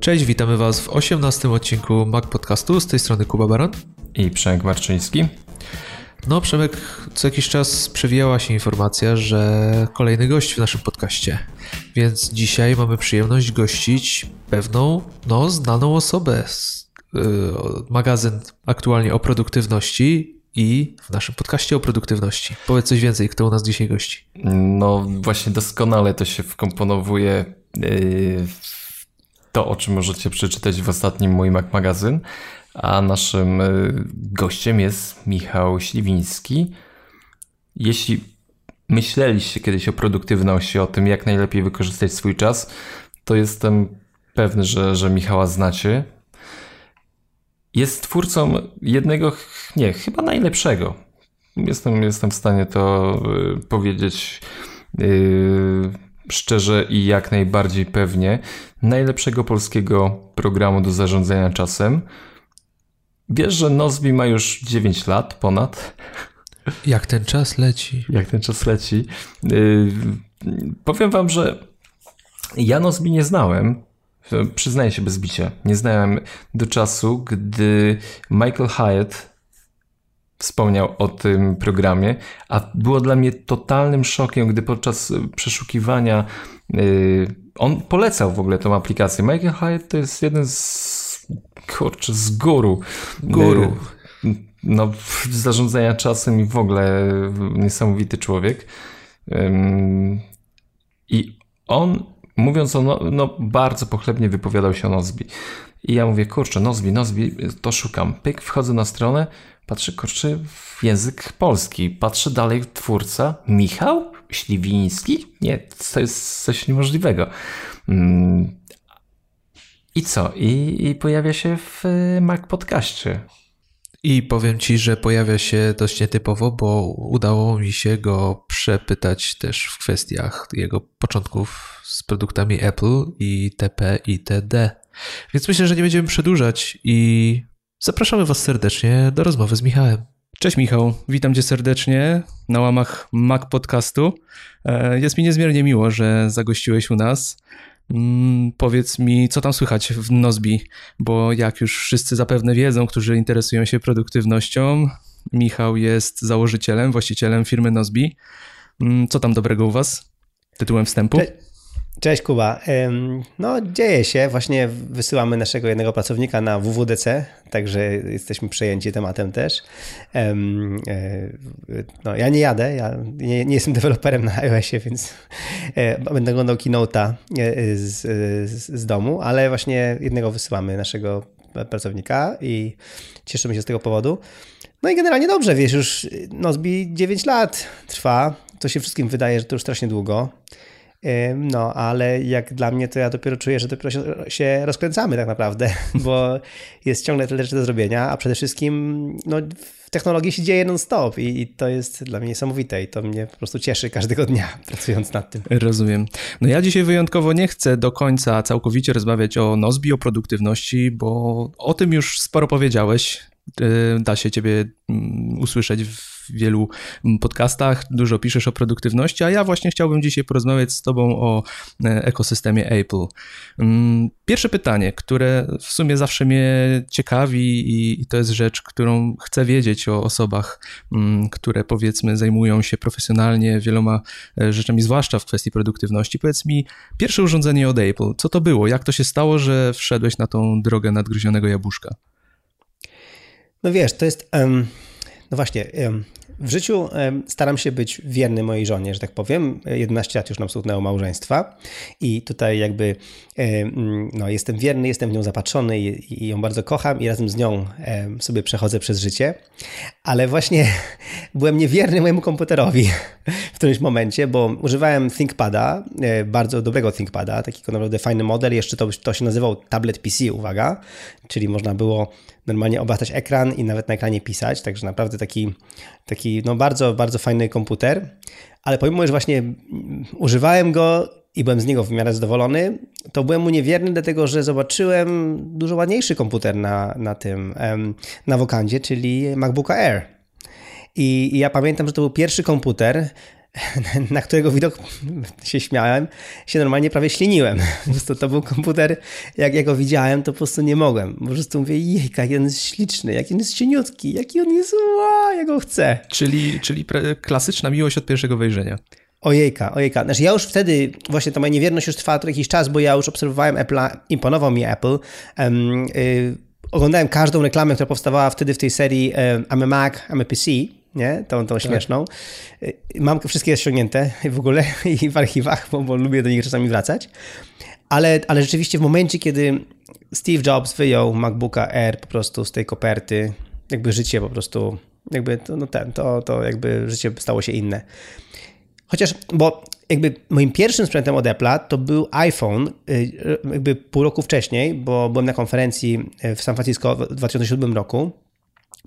Cześć, witamy Was w 18 odcinku Mac Podcastu. Z tej strony Kuba Baron. I Przemek Marczyński. No, Przemek, co jakiś czas przewijała się informacja, że kolejny gość w naszym podcaście. Więc dzisiaj mamy przyjemność gościć pewną, no, znaną osobę. Yy, magazyn aktualnie o produktywności i w naszym podcaście o produktywności. Powiedz coś więcej, kto u nas dzisiaj gości. No, właśnie doskonale to się wkomponowuje yy, w to, o czym możecie przeczytać w ostatnim mój Mac magazyn. A naszym yy, gościem jest Michał Śliwiński. Jeśli myśleliście kiedyś o produktywności, o tym, jak najlepiej wykorzystać swój czas, to jestem pewny, że, że Michała znacie. Jest twórcą jednego, nie, chyba najlepszego. Jestem, jestem w stanie to y, powiedzieć yy, szczerze i jak najbardziej pewnie. Najlepszego polskiego programu do zarządzania czasem. Wiesz, że Nozbi ma już 9 lat ponad. Jak ten czas leci. Jak ten czas leci. Yy, powiem wam, że ja Nozbi nie znałem. Przyznaję się bez bicia. Nie znałem do czasu, gdy Michael Hyatt wspomniał o tym programie, a było dla mnie totalnym szokiem, gdy podczas przeszukiwania yy, on polecał w ogóle tą aplikację. Michael Hyatt to jest jeden z kurczę, z guru. Guru. Yy, no, zarządzania czasem i w ogóle niesamowity człowiek. Yy, I on, mówiąc o, no, no, bardzo pochlebnie wypowiadał się o Nozbi. I ja mówię, kurczę, Nozbi, Nozbi, to szukam. Pyk, wchodzę na stronę, patrzę, kurczę, w język polski. Patrzę dalej, twórca, Michał Śliwiński? Nie, to jest coś niemożliwego. I co? I, i pojawia się w Mac Podcaście. I powiem ci, że pojawia się dość nietypowo, bo udało mi się go przepytać też w kwestiach jego początków z produktami Apple i TP i TD. Więc myślę, że nie będziemy przedłużać i zapraszamy Was serdecznie do rozmowy z Michałem. Cześć Michał, witam Cię serdecznie na łamach Mac Podcastu. Jest mi niezmiernie miło, że zagościłeś u nas. Mm, powiedz mi, co tam słychać w Nozbi, bo jak już wszyscy zapewne wiedzą, którzy interesują się produktywnością, Michał jest założycielem, właścicielem firmy Nozbi. Mm, co tam dobrego u Was? Tytułem wstępu. Cześć, Cześć Kuba. No dzieje się, właśnie wysyłamy naszego jednego pracownika na WWDC, także jesteśmy przejęci tematem też. E, no, ja nie jadę, ja nie, nie jestem deweloperem na iOSie, więc e, będę oglądał keynote'a e, z, z, z domu, ale właśnie jednego wysyłamy naszego pracownika i cieszymy się z tego powodu. No i generalnie dobrze, wiesz, już Nozbi 9 lat trwa, to się wszystkim wydaje, że to już strasznie długo. No, ale jak dla mnie, to ja dopiero czuję, że dopiero się, rozkręcamy tak naprawdę, bo jest ciągle tyle rzeczy do zrobienia, a przede wszystkim no, w technologii się dzieje non-stop i, i, to jest dla mnie niesamowite i to mnie po prostu cieszy każdego dnia pracując nad tym. Rozumiem. No ja dzisiaj wyjątkowo nie chcę do końca całkowicie rozmawiać o Nozbi, o produktywności, bo o tym już sporo powiedziałeś. Da się ciebie mm, usłyszeć w w wielu podcastach, dużo piszesz o produktywności, a ja właśnie chciałbym dzisiaj porozmawiać z Tobą o e, ekosystemie Apple. Mm, pierwsze pytanie, które w sumie zawsze mnie ciekawi i to jest rzecz, którą chcę wiedzieć o osobach, mm, które powiedzmy zajmują się profesjonalnie wieloma e, rzeczami, zwłaszcza w kwestii produktywności. Powiedz mi, pierwsze urządzenie od Apple, co to było? Jak to się stało, że wszedłeś na tą drogę nadgryzionego jabłuszka? No wiesz, to jest. Um no właśnie, w życiu staram się być wierny mojej żonie, że tak powiem. 11 lat już nam słutnęło małżeństwa i tutaj jakby no, jestem wierny, jestem w nią zapatrzony i, ją bardzo kocham i razem z nią sobie przechodzę przez życie. Ale właśnie byłem niewierny mojemu komputerowi w którymś momencie, bo używałem ThinkPada, e, bardzo dobrego ThinkPada, takiego naprawdę fajny model. Jeszcze to, to się nazywał tablet PC, uwaga, czyli można było normalnie obracać ekran i nawet na ekranie pisać, także naprawdę taki, taki no bardzo, bardzo fajny komputer, ale pomimo, że właśnie używałem go i byłem z niego w miarę zadowolony, to byłem mu niewierny, dlatego że zobaczyłem dużo ładniejszy komputer na, na tym, na Wokandzie, czyli MacBooka Air. I, I ja pamiętam, że to był pierwszy komputer, na którego widok się śmiałem, się normalnie prawie śliniłem. Po prostu to był komputer, jak ja go widziałem, to po prostu nie mogłem. Po prostu mówię, jejka, jaki on jest śliczny, jaki on jest cieniutki, jaki on jest, ła, ja go chcę. Czyli, czyli klasyczna miłość od pierwszego wejrzenia. Ojejka, ojejka. Znaczy ja już wtedy, właśnie ta moja niewierność już trwała jakiś czas, bo ja już obserwowałem Apple'a, imponował mi Apple. Um, oglądałem każdą reklamę, która powstawała wtedy w tej serii um, I'm a Mac, I'm a PC, nie? Tą, tą tak. śmieszną. Mam wszystkie ściągnięte w ogóle i w archiwach, bo, bo lubię do nich czasami wracać. Ale, ale rzeczywiście w momencie, kiedy Steve Jobs wyjął MacBooka Air po prostu z tej koperty, jakby życie po prostu, jakby to, no ten, to, to jakby życie stało się inne. Chociaż, bo jakby moim pierwszym sprzętem od Apple'a to był iPhone, y, jakby pół roku wcześniej, bo byłem na konferencji w San Francisco w 2007 roku,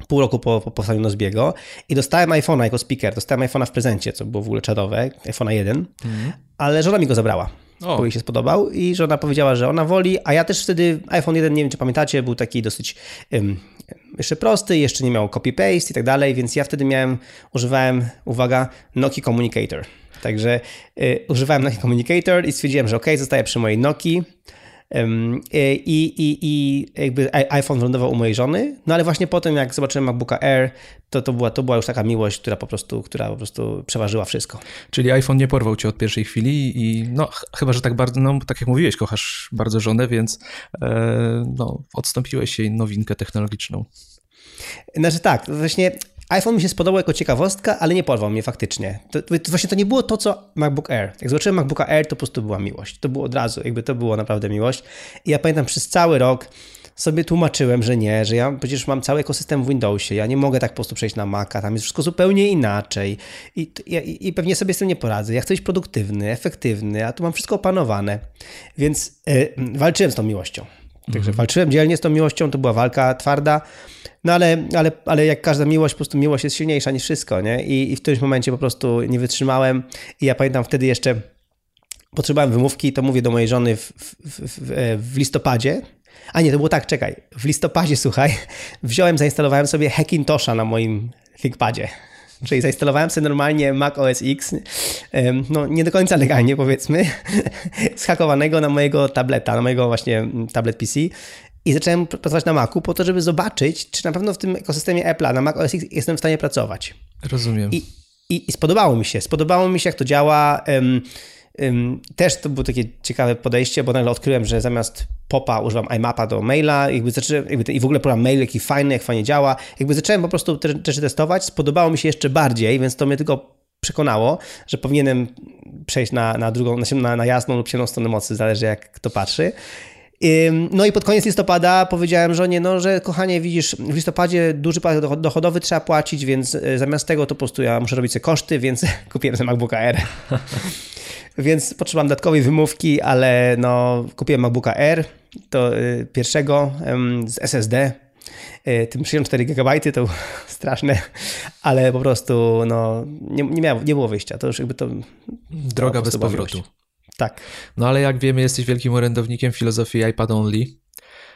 pół roku po, po powstaniu Nozbiego i dostałem iPhone'a jako speaker, dostałem iPhone'a w prezencie, co było w ogóle czadowe, iPhone'a 1, mhm. ale żona mi go zabrała. O. Bo jej się spodobał i żona powiedziała, że ona woli, a ja też wtedy iPhone 1, nie wiem czy pamiętacie, był taki dosyć um, jeszcze prosty, jeszcze nie miał copy-paste i tak dalej, więc ja wtedy miałem, używałem, uwaga, Nokia Communicator. Także y, używałem Nokia Communicator i stwierdziłem, że ok, zostaję przy mojej Nokii. Um, i, i, I jakby iPhone wylądował u mojej żony, no ale właśnie potem jak zobaczyłem MacBooka Air, to, to, była, to była już taka miłość, która po prostu, która po prostu przeważyła wszystko. Czyli iPhone nie porwał cię od pierwszej chwili i no chyba, że tak bardzo, no tak jak mówiłeś, kochasz bardzo żonę, więc e, no, odstąpiłeś jej nowinkę technologiczną. Znaczy tak, właśnie iPhone mi się spodobał jako ciekawostka, ale nie porwał mnie faktycznie. To, to, właśnie to nie było to, co MacBook Air. Jak zobaczyłem MacBooka Air, to po prostu była miłość. To było od razu, jakby to było naprawdę miłość. I ja pamiętam przez cały rok sobie tłumaczyłem, że nie, że ja przecież mam cały ekosystem w Windowsie, ja nie mogę tak po prostu przejść na Maca, tam jest wszystko zupełnie inaczej i, i, i pewnie sobie z tym nie poradzę. Ja chcę być produktywny, efektywny, a tu mam wszystko opanowane. Więc yy, walczyłem z tą miłością. Także mhm. walczyłem dzielnie z tą miłością, to była walka twarda, no ale, ale, ale jak każda miłość, po prostu miłość jest silniejsza niż wszystko, nie? I, i w którymś momencie po prostu nie wytrzymałem i ja pamiętam wtedy jeszcze potrzebowałem wymówki, to mówię do mojej żony w, w, w, w listopadzie, a nie, to było tak, czekaj, w listopadzie, słuchaj, wziąłem, zainstalowałem sobie Hackintosha na moim ThinkPadzie. Czyli zainstalowałem sobie normalnie Mac OS X, no nie do końca legalnie powiedzmy, zhakowanego na mojego tableta, na mojego właśnie tablet PC i zacząłem pracować na Macu po to, żeby zobaczyć, czy na pewno w tym ekosystemie Apple'a na Mac OS X jestem w stanie pracować. Rozumiem. I, i, i spodobało mi się. Spodobało mi się, jak to działa. Um, też to było takie ciekawe podejście, bo nagle odkryłem, że zamiast popa używam iMapa do maila jakby zacząłem, jakby i w ogóle program mail, jaki fajny, jak fajnie działa. Jakby zacząłem po prostu te rzeczy testować. Spodobało mi się jeszcze bardziej, więc to mnie tylko przekonało, że powinienem przejść na, na drugą, na, na jasną lub ciemną stronę mocy, zależy jak kto patrzy. No i pod koniec listopada powiedziałem żonie, no, że kochanie, widzisz, w listopadzie duży podatek dochodowy trzeba płacić, więc e, zamiast tego to po prostu ja muszę robić sobie koszty, więc kupiłem sobie MacBooka Air. więc potrzebowałem dodatkowej wymówki, ale no, kupiłem MacBooka Air, to e, pierwszego z SSD, e, tym 64 GB to straszne, ale po prostu no, nie, nie, miało, nie było wyjścia. To już jakby to. Droga bez powrotu. Tak. No ale jak wiemy, jesteś wielkim orędownikiem filozofii iPad only.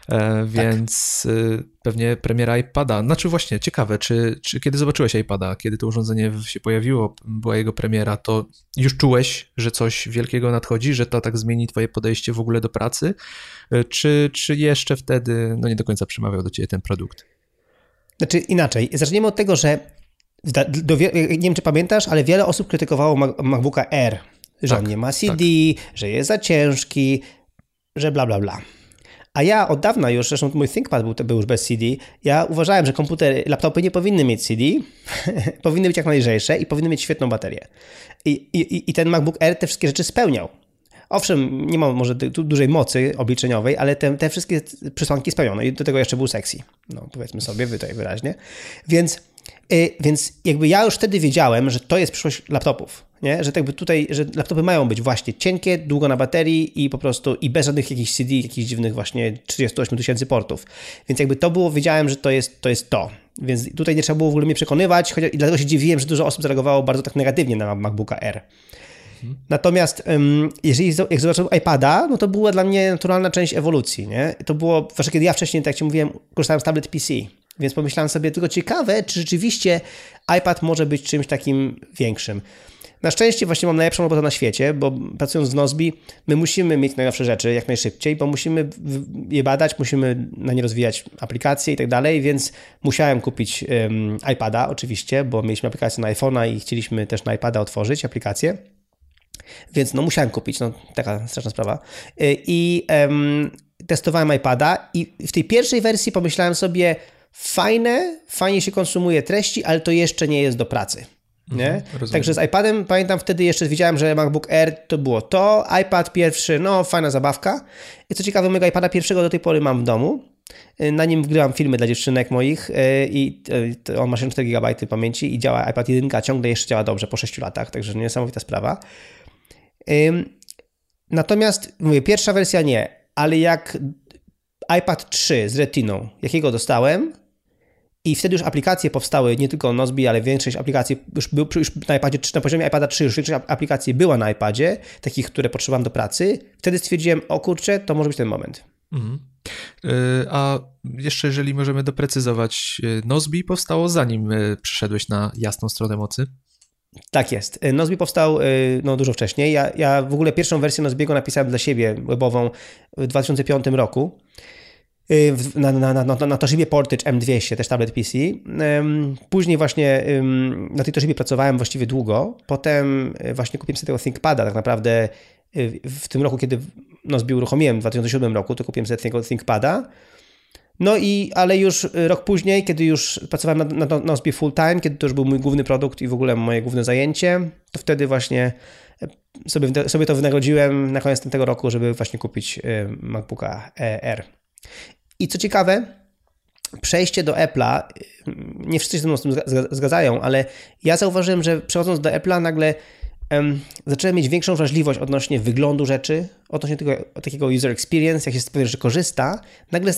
E, więc tak. pewnie premiera iPada. Znaczy właśnie, ciekawe, czy, czy kiedy zobaczyłeś iPada, kiedy to urządzenie się pojawiło, była jego premiera, to już czułeś, że coś wielkiego nadchodzi, że to tak zmieni twoje podejście w ogóle do pracy? E, czy, czy jeszcze wtedy no nie do końca przemawiał do ciebie ten produkt? Znaczy inaczej, zaczniemy od tego, że do, nie wiem, czy pamiętasz, ale wiele osób krytykowało MacBooka Air że tak, on nie ma CD, tak. że jest za ciężki, że bla, bla, bla. A ja od dawna już, zresztą mój ThinkPad był, był już bez CD, ja uważałem, że komputery, laptopy nie powinny mieć CD, powinny być jak najlżejsze i powinny mieć świetną baterię. I, i, I ten MacBook Air te wszystkie rzeczy spełniał. Owszem, nie ma może dużej mocy obliczeniowej, ale te, te wszystkie przesłanki spełnione i do tego jeszcze był sexy. No, powiedzmy sobie tutaj wyraźnie. Więc, yy, więc jakby ja już wtedy wiedziałem, że to jest przyszłość laptopów nie? że tak jakby tutaj, że laptopy mają być właśnie cienkie, długo na baterii i po prostu i bez żadnych jakichś CD, jakichś dziwnych właśnie 38 tysięcy portów. Więc jakby to było, wiedziałem, że to jest to. Jest to. Więc tutaj nie trzeba było w ogóle mnie przekonywać, chociaż, i dlatego się dziwiłem, że dużo osób zareagowało bardzo tak negatywnie na MacBooka R. Natomiast jeżeli jak zobaczyłem iPada, no to była dla mnie naturalna część ewolucji, nie? To było, zwłaszcza kiedy ja wcześniej, tak jak ci mówiłem, korzystałem z tablet PC, więc pomyślałem sobie, tylko ciekawe, czy rzeczywiście iPad może być czymś takim większym. Na szczęście właśnie mam najlepszą robotę na świecie, bo pracując w Nozbi, my musimy mieć najnowsze rzeczy jak najszybciej, bo musimy je badać, musimy na nie rozwijać aplikacje i tak dalej, więc musiałem kupić um, iPada oczywiście, bo mieliśmy aplikację na iPhone'a i chcieliśmy też na iPada otworzyć aplikację. Więc no musiałem kupić, no taka straszna sprawa. Y, I um, testowałem iPada i w tej pierwszej wersji pomyślałem sobie, fajne, fajnie się konsumuje treści, ale to jeszcze nie jest do pracy. Nie? Mhm, Także z iPadem pamiętam wtedy jeszcze widziałem, że MacBook Air to było to, iPad pierwszy, no fajna zabawka. I co ciekawe, mojego iPada pierwszego do tej pory mam w domu. Y, na nim wgrywam filmy dla dziewczynek moich y, i on ma 64 GB pamięci i działa iPad 1, ciągle jeszcze działa dobrze po 6 latach, także niesamowita sprawa. Natomiast mówię, pierwsza wersja nie, ale jak iPad 3 z Retiną, jakiego dostałem, i wtedy już aplikacje powstały, nie tylko Nozbi, ale większość aplikacji już, był, już na iPadzie, na poziomie iPada 3 już większość aplikacji była na iPadzie, takich, które potrzebowałem do pracy. Wtedy stwierdziłem, o kurczę, to może być ten moment. Mhm. E, a jeszcze jeżeli możemy doprecyzować, e, Nozbi powstało zanim e, przyszedłeś na jasną stronę mocy? Tak jest. Nozbi powstał no, dużo wcześniej. Ja, ja w ogóle pierwszą wersję Nozbiego napisałem dla siebie webową w 2005 roku. Y, na, na, na, na Toshibie Portage M200, też tablet PC. Później właśnie na tej Toshibie pracowałem właściwie długo. Potem y, właśnie kupiłem sobie tego ThinkPada tak naprawdę y, w tym roku, kiedy Nozbi uruchomiłem w 2007 roku, to kupiłem sobie tego ThinkPada. No i, ale już rok później, kiedy już pracowałem na, na Nozbi full time, kiedy to już był mój główny produkt i w ogóle moje główne zajęcie, to wtedy właśnie sobie, sobie to wynagrodziłem na koniec tego roku, żeby właśnie kupić MacBooka R. I co ciekawe, przejście do Apple'a, nie wszyscy się ze mną z tym zgadzają, ale ja zauważyłem, że przechodząc do Apple'a nagle um, zacząłem mieć większą wrażliwość odnośnie wyglądu rzeczy, odnośnie tego takiego user experience, jak się z pewnej rzeczy korzysta. Nagle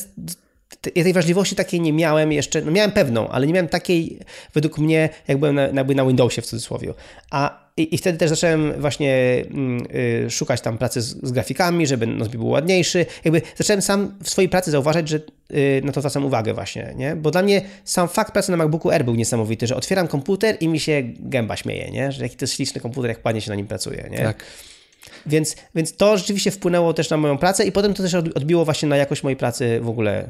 ja tej wrażliwości takiej nie miałem jeszcze, no miałem pewną, ale nie miałem takiej według mnie, jak byłem na, jakby na Windowsie w cudzysłowie. A i, i wtedy też zacząłem właśnie y, szukać tam pracy z, z, grafikami, żeby Nozbi był ładniejszy. Jakby zacząłem sam w swojej pracy zauważać, że y, na to zwracam uwagę właśnie, nie? Bo dla mnie sam fakt pracy na MacBooku R był niesamowity, że otwieram komputer i mi się gęba śmieje, nie? Że jaki to jest śliczny komputer, jak ładnie się na nim pracuje, nie? Tak. Więc, więc to rzeczywiście wpłynęło też na moją pracę i potem to też odbiło właśnie na jakość mojej pracy w ogóle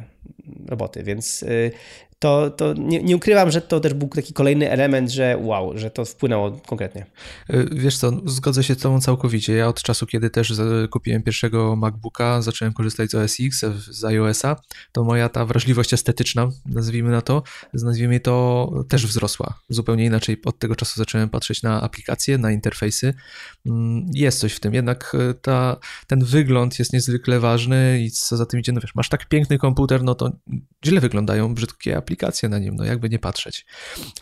roboty, więc y, to, to nie, nie, ukrywam, że to też był taki kolejny element, że wow, że to wpłynęło konkretnie. Y, wiesz co, zgodzę się z tobą całkowicie. Ja od czasu, kiedy też kupiłem pierwszego MacBooka, zacząłem korzystać z OS X, z iOS-a, to moja ta wrażliwość estetyczna, nazwijmy na to, nazwijmy to, też wzrosła. Zupełnie inaczej od tego czasu zacząłem patrzeć na aplikacje, na interfejsy. Mm, jest coś w tym, jednak y, ta, ten wygląd jest niezwykle ważny i co za tym idzie, no wiesz, masz tak piękny komputer, no to źle wyglądają brzydkie aplikacje na nim, no jakby nie patrzeć.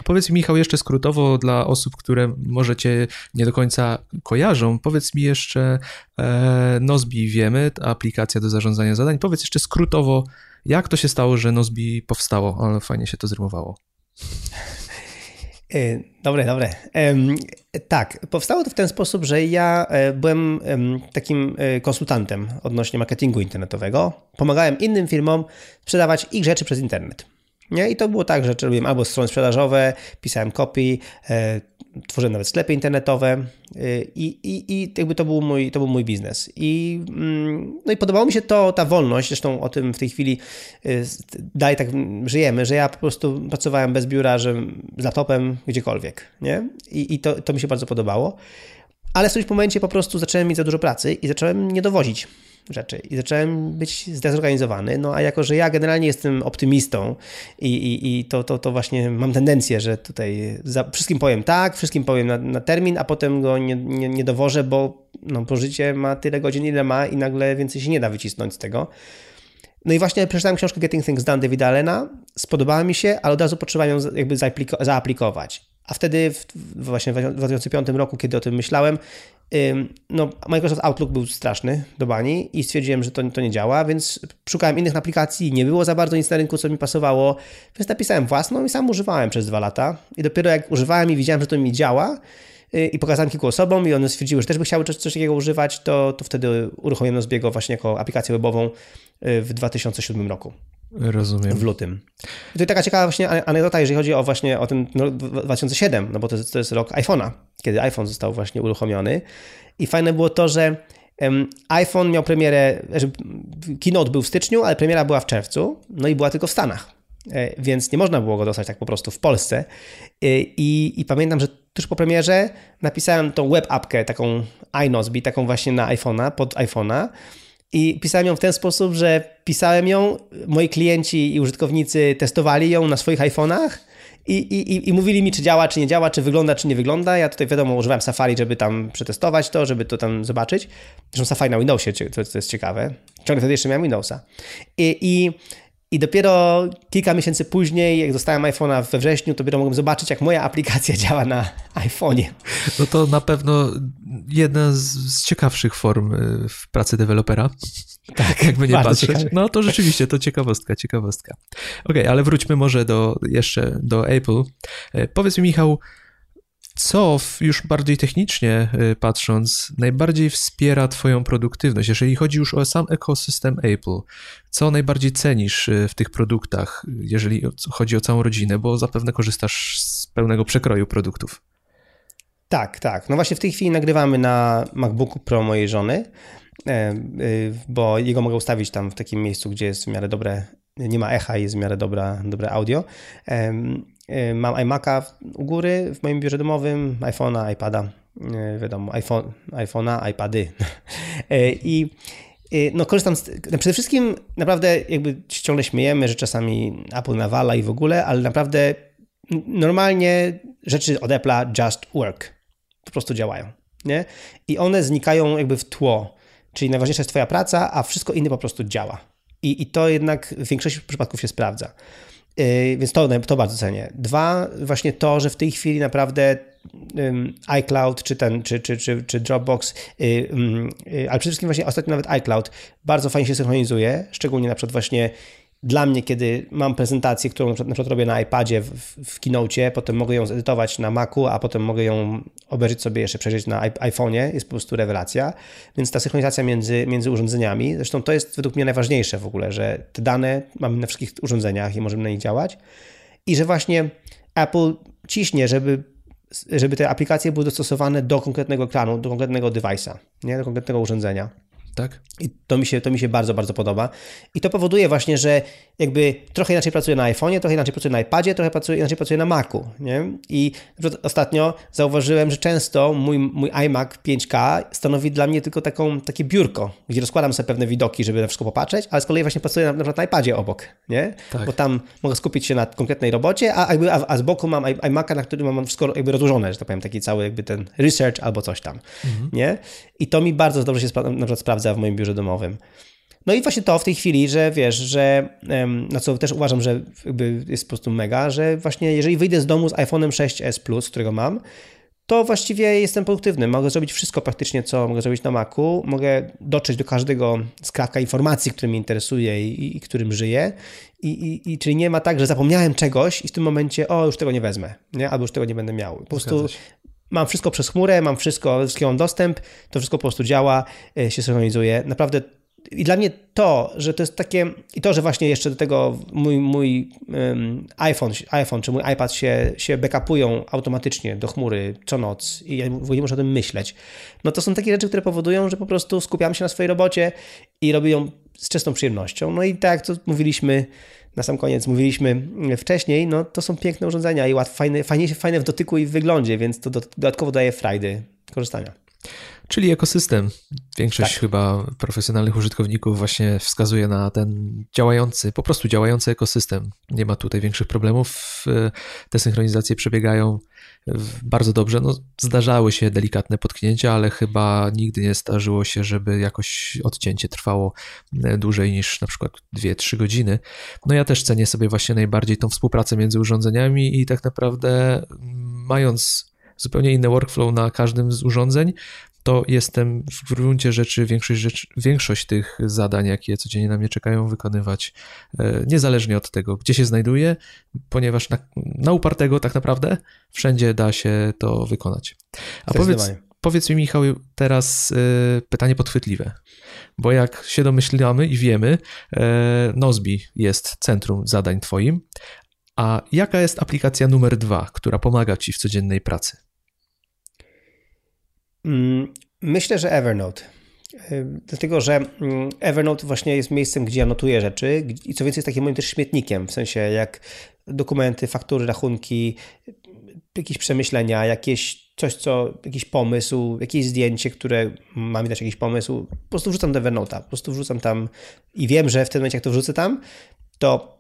Powiedz mi, Michał, jeszcze skrótowo dla osób, które może cię nie do końca kojarzą, powiedz mi jeszcze, e, Nozbi wiemy, aplikacja do zarządzania zadań, powiedz jeszcze skrótowo, jak to się stało, że Nozbi powstało, ale fajnie się to zrymowało. E, dobre, dobre. tak, powstało to w ten sposób, że ja e, byłem takim e, konsultantem odnośnie marketingu internetowego. Pomagałem innym firmom sprzedawać ich rzeczy przez internet. Nie? I to było tak, że robiłem albo strony sprzedażowe, pisałem copy, e, tworzyłem nawet sklepy internetowe e, i, i, i jakby to był, mój, to był mój biznes. I, mm, no i podobało mi się to, ta wolność, zresztą o tym w tej chwili e, dalej tak żyjemy, że ja po prostu pracowałem bez biura, że z laptopem gdziekolwiek, nie? I, i to, to mi się bardzo podobało. Ale w którymś momencie po prostu zacząłem mieć za dużo pracy i zacząłem nie dowozić rzeczy i zacząłem być zdezorganizowany, no a jako, że ja generalnie jestem optymistą i, i, i to, to, to właśnie mam tendencję, że tutaj wszystkim powiem tak, wszystkim powiem na, na termin, a potem go nie, nie, nie dowożę, bo no, pożycie ma tyle godzin, ile ma i nagle więcej się nie da wycisnąć z tego. No i właśnie przeczytałem książkę Getting Things Done Davida Allena, spodobała mi się, ale od razu potrzebowałem ją jakby zaaplikować. A wtedy w, właśnie w 2005 roku, kiedy o tym myślałem, no, Microsoft Outlook był straszny do bani i stwierdziłem, że to, to nie działa, więc szukałem innych aplikacji, nie było za bardzo nic na rynku, co mi pasowało, więc napisałem własną i sam używałem przez dwa lata. I dopiero jak używałem i widziałem, że to mi działa, y, i pokazałem kilku osobom i one stwierdziły, że też by chciały coś, coś takiego używać, to, to wtedy uruchomiłem Nozbiego właśnie jako aplikację webową y, w 2007 roku. Rozumiem. w lutym. I to taka ciekawa właśnie anegdota, jeżeli chodzi o właśnie o ten rok 2007, no bo to, to jest rok iPhone'a, kiedy iPhone został właśnie uruchomiony. I fajne było to, że iPhone miał premierę, że keynote był w styczniu, ale premiera była w czerwcu, no i była tylko w Stanach. E, Więc nie można było go dostać tak po prostu w Polsce. E, I, i pamiętam, że tuż po premierze napisałem tą web appkę, taką iNosby, taką właśnie na iPhone'a, pod iPhone'a. I pisałem ją w ten sposób, że pisałem ją, moi klienci i użytkownicy testowali ją na swoich iPhone'ach i, i, i mówili mi, czy działa, czy nie działa, czy wygląda, czy nie wygląda. Ja tutaj wiadomo, używałem Safari, żeby tam przetestować to, żeby to tam zobaczyć. Zresztą Safari na Windowsie, to, to jest ciekawe. Ciągle wtedy jeszcze miałem Windowsa. I, i i dopiero kilka miesięcy później, jak dostałem iPhone'a we wrześniu, to dopiero mogłem zobaczyć, jak moja aplikacja działa na iPhone'ie. No to na pewno jedna z, ciekawszych form y, w pracy dewelopera. Tak, jakby nie patrzeć. ciekawe. No to rzeczywiście to ciekawostka, ciekawostka. Okej, ale wróćmy może do jeszcze do Apple. E, Powiedz mi, Michał, co w, już bardziej technicznie y, patrząc, najbardziej wspiera Twoją produktywność, jeżeli chodzi już o sam ekosystem Apple? Co najbardziej cenisz y, w tych produktach, jeżeli chodzi o całą rodzinę, bo zapewne korzystasz z pełnego przekroju produktów? Tak, tak. No właśnie w tej chwili nagrywamy na MacBooku Pro mojej żony, e, y, bo jego mogę ustawić tam w takim miejscu, gdzie jest w miarę dobre, nie ma echa jest w miarę dobra, dobre audio. Y, Mam iMac'a u góry w moim biurze domowym, iPhone'a, iPada, y, wiadomo, iPhone, iPhone'a, iPady. E, I no korzystam z, no przede wszystkim naprawdę jakby ciągle śmiejemy, że czasami Apple nawala i w ogóle, ale naprawdę normalnie rzeczy od Apple'a just work po prostu działają, nie? I one znikają jakby w tło, czyli najważniejsza jest twoja praca, a wszystko inne po prostu działa. I, i to jednak w większości przypadków się sprawdza. Yy, więc to, to bardzo cenię. Dwa, właśnie to, że w tej chwili naprawdę iCloud, czy ten, czy, czy, czy, czy Dropbox, yy, yy, ale przede wszystkim właśnie ostatnio nawet iCloud bardzo fajnie się synchronizuje, szczególnie na przykład właśnie dla mnie, kiedy mam prezentację, którą na przykład, robię na iPadzie w, w, Keynote, potem mogę ją zedytować na Macu, a potem mogę ją obejrzeć sobie jeszcze, przejrzeć na iPhone'ie, jest po prostu rewelacja. Więc ta synchronizacja między, między urządzeniami, zresztą to jest według mnie najważniejsze w ogóle, że te dane mamy na wszystkich urządzeniach i możemy na nich działać. I że właśnie Apple ciśnie, żeby, żeby te aplikacje były dostosowane do konkretnego ekranu, do konkretnego device'a, nie? do konkretnego urządzenia. Tak? I to mi, się, to mi się bardzo, bardzo podoba. I to powoduje właśnie, że jakby trochę inaczej pracuję na iPhone'ie, trochę inaczej pracuję na iPadzie, trochę pracuję, inaczej pracuję na Macu. Nie? I ostatnio zauważyłem, że często mój, mój iMac 5K stanowi dla mnie tylko taką, takie biurko, gdzie rozkładam sobie pewne widoki, żeby na wszystko popatrzeć, ale z kolei właśnie pracuję na, na przykład na iPadzie obok, nie? Tak. Bo tam mogę skupić się na konkretnej robocie, a, jakby, a, a z boku mam iMac'a, na którym mam wszystko jakby rozłożone, że tak powiem, taki cały jakby ten research albo coś tam, nie? I to mi bardzo dobrze się spra- na przykład sprawdza w moim biurze domowym. No i właśnie to w tej chwili, że wiesz, że na co też uważam, że jest po prostu mega, że właśnie jeżeli wyjdę z domu z iPhone'em 6s Plus, którego mam, to właściwie jestem produktywny. Mogę zrobić wszystko praktycznie, co mogę zrobić na Macu. Mogę dotrzeć do każdego skrawka informacji, który mnie interesuje i, i którym żyję. I, i, I czyli nie ma tak, że zapomniałem czegoś i w tym momencie, o, już tego nie wezmę, nie? albo już tego nie będę miał. Po prostu mam wszystko przez chmurę, mam wszystko, wszystkiego mam dostęp, to wszystko po prostu działa, e, się synchronizuje. Naprawdę i dla mnie to, że to jest takie, i to, że właśnie jeszcze do tego mój, mój um, iPhone, iPhone czy mój iPad się, się backupują automatycznie do chmury co noc i ja nie muszę o tym myśleć, no to są takie rzeczy, które powodują, że po prostu skupiam się na swojej robocie i robię ją z czystą przyjemnością. No i tak to mówiliśmy na sam koniec, mówiliśmy wcześniej, no to są piękne urządzenia i łatwo, fajne, fajnie, fajne w dotyku i w wyglądzie, więc to do, dodatkowo daje frajdy korzystania. Czyli ekosystem. Większość Tak. chyba profesjonalnych użytkowników właśnie wskazuje na ten działający, po prostu działający ekosystem. Nie ma tutaj większych problemów. Y, Te synchronizacje przebiegają w- bardzo dobrze. No, zdarzały się delikatne potknięcia, ale chyba nigdy nie zdarzyło się, żeby jakoś odcięcie trwało e, dłużej niż na przykład 2-3 godziny. No ja też cenię sobie właśnie najbardziej tą współpracę między urządzeniami i tak naprawdę mm, mając zupełnie inny workflow na każdym z urządzeń, to jestem w gruncie rzeczy większość, większość tych zadań, jakie codziennie na mnie czekają, wykonywać e, niezależnie od tego, gdzie się znajduję, ponieważ na, na upartego tak naprawdę wszędzie da się to wykonać. A powiedz, powiedz mi, Michał, teraz y, pytanie podchwytliwe. Bo jak się domyślamy i wiemy, y, Nozbi jest centrum zadań Twoim. A jaka jest aplikacja numer dwa, która pomaga Ci w codziennej pracy? Mm, myślę, że Evernote. Dlatego, że mm, Evernote właśnie jest miejscem, gdzie ja notuję rzeczy i co więcej jest takim moim też śmietnikiem, w sensie jak dokumenty, faktury, rachunki, jakieś przemyślenia, jakieś coś, co, jakiś pomysł, jakieś zdjęcie, które ma mi dać jakiś pomysł, po prostu wrzucam do Evernote'a, po prostu wrzucam tam i wiem, że w tym momencie jak to wrzucę tam, to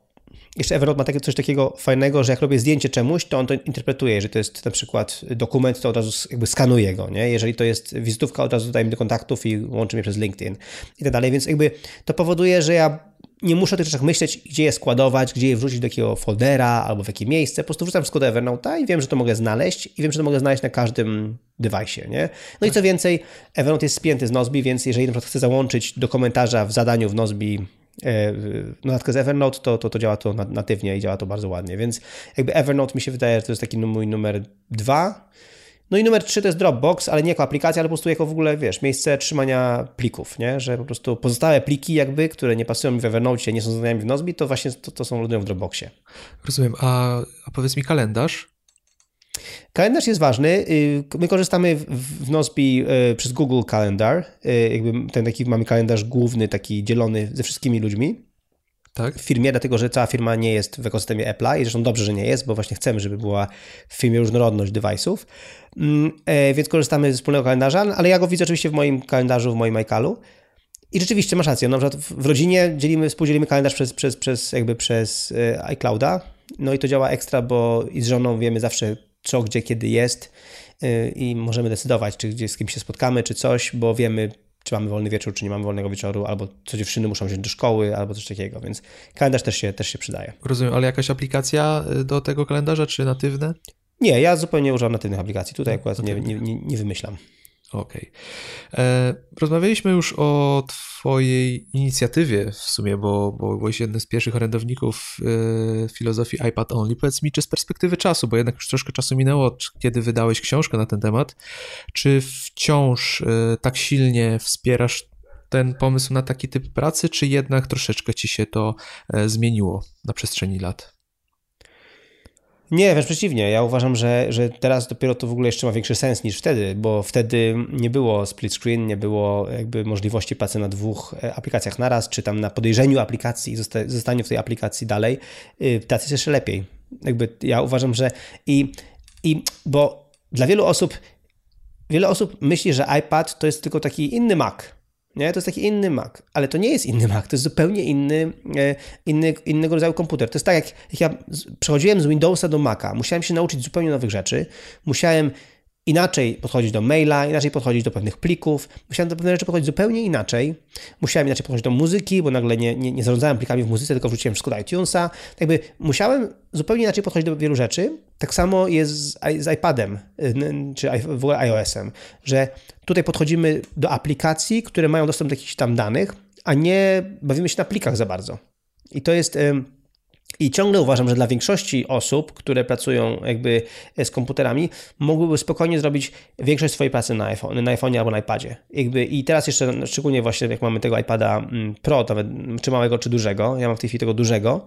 jeszcze Evernote ma takie, coś takiego fajnego, że jak robię zdjęcie czemuś, to on to interpretuje. Jeżeli to jest na przykład dokument, to od razu jakby skanuje go, nie? Jeżeli to jest wizytówka, od razu dodaję mi do kontaktów i łączy mnie przez LinkedIn i tak dalej. Więc jakby to powoduje, że ja nie muszę o tych rzeczach myśleć, gdzie je składować, gdzie je wrzucić do jakiego foldera albo w jakie miejsce. Po prostu wrzucam wszystko do Evernote'a i wiem, że to mogę znaleźć i wiem, że to mogę znaleźć na każdym device, nie? No i co więcej, Evernote jest spięty z Nozbi, więc jeżeli na przykład chcę załączyć do komentarza w zadaniu w Nozbi E, notatkę z Evernote, to, to, to działa to natywnie i działa to bardzo ładnie, więc jakby Evernote mi się wydaje, że to jest taki mój numer dwa. No i numer trzy to jest Dropbox, ale nie jako aplikacja, ale po prostu jako w ogóle, wiesz, miejsce trzymania plików, nie? Że po prostu pozostałe pliki jakby, które nie pasują mi w Evernote, nie są zadaniami w Nozbi, to właśnie to, to są lądują w Dropboxie. Rozumiem, a, a powiedz mi kalendarz? Kalendarz jest ważny. Y, my korzystamy w Nozbi y, przez Google Calendar. Y, jakby ten taki mamy kalendarz główny, taki dzielony ze wszystkimi ludźmi. Tak. W firmie, dlatego że cała firma nie jest w ekosystemie Apple'a i zresztą dobrze, że nie jest, bo właśnie chcemy, żeby była w firmie różnorodność device'ów. Mm, e, więc korzystamy ze wspólnego kalendarza, ale ja go widzę oczywiście w moim kalendarzu, w moim iCalu. I rzeczywiście masz rację. Na przykład w rodzinie dzielimy, współdzielimy kalendarz przez, przez, przez, jakby przez e, iClouda. No i to działa ekstra, bo i z żoną wiemy zawsze, co, gdzie, kiedy jest y, i możemy decydować, czy gdzie z kim się spotkamy, czy coś, bo wiemy, czy mamy wolny wieczór, czy nie mamy wolnego wieczoru, albo co dziewczyny muszą wziąć do szkoły, albo coś takiego, więc kalendarz też się, też się przydaje. Rozumiem, ale jakaś aplikacja y, do tego kalendarza, czy natywne? Nie, ja zupełnie używam natywnych aplikacji. Tutaj akurat nie, nie, nie, nie wymyślam. Okej. Okay. E, rozmawialiśmy już o Twojej inicjatywie w sumie, bo, bo byłeś jednym z pierwszych orędowników e, filozofii iPad Only. Powiedz mi, czy z perspektywy czasu, bo jednak już troszkę czasu minęło, kiedy wydałeś książkę na ten temat, czy wciąż e, tak silnie wspierasz ten pomysł na taki typ pracy, czy jednak troszeczkę ci się to zmieniło na przestrzeni lat? Nie, wręcz przeciwnie. Ja uważam, że, że teraz dopiero to w ogóle jeszcze ma większy sens niż wtedy, bo wtedy nie było split screen, nie było jakby możliwości pracy na dwóch e, aplikacjach naraz, czy tam na podejrzeniu aplikacji i zostaniu w tej aplikacji dalej. Y, teraz jest jeszcze lepiej. Jakby ja uważam, że i, i bo dla wielu osób, wiele osób myśli, że iPad to jest tylko taki inny Mac nie? To jest taki inny Mac, ale to nie jest inny Mac, to jest zupełnie inny, e, inny, innego rodzaju komputer. To jest tak, jak, jak ja przechodziłem z Windowsa do Maca, musiałem się nauczyć zupełnie nowych rzeczy, musiałem inaczej podchodzić do maila, inaczej podchodzić do pewnych plików. Musiałem do pewnych rzeczy podchodzić zupełnie inaczej. Musiałem inaczej podchodzić do muzyki, bo nagle nie, nie, nie zarządzałem plikami w muzyce, tylko wrzuciłem wszystko do iTunesa. Jakby musiałem zupełnie inaczej podchodzić do wielu rzeczy. Tak samo jest z, z iPadem, czy w ogóle iOS-em, że tutaj podchodzimy do aplikacji, które mają dostęp do jakichś tam danych, a nie bawimy się na plikach za bardzo. I to jest... I ciągle uważam, że dla większości osób, które pracują jakby z komputerami, mogłyby spokojnie zrobić większość swojej pracy na iPhone, na iPhone'ie albo na iPadzie. Jakby I teraz jeszcze, szczególnie właśnie jak mamy tego iPada mm, Pro, nawet, czy małego, czy dużego, ja mam w tej chwili tego dużego,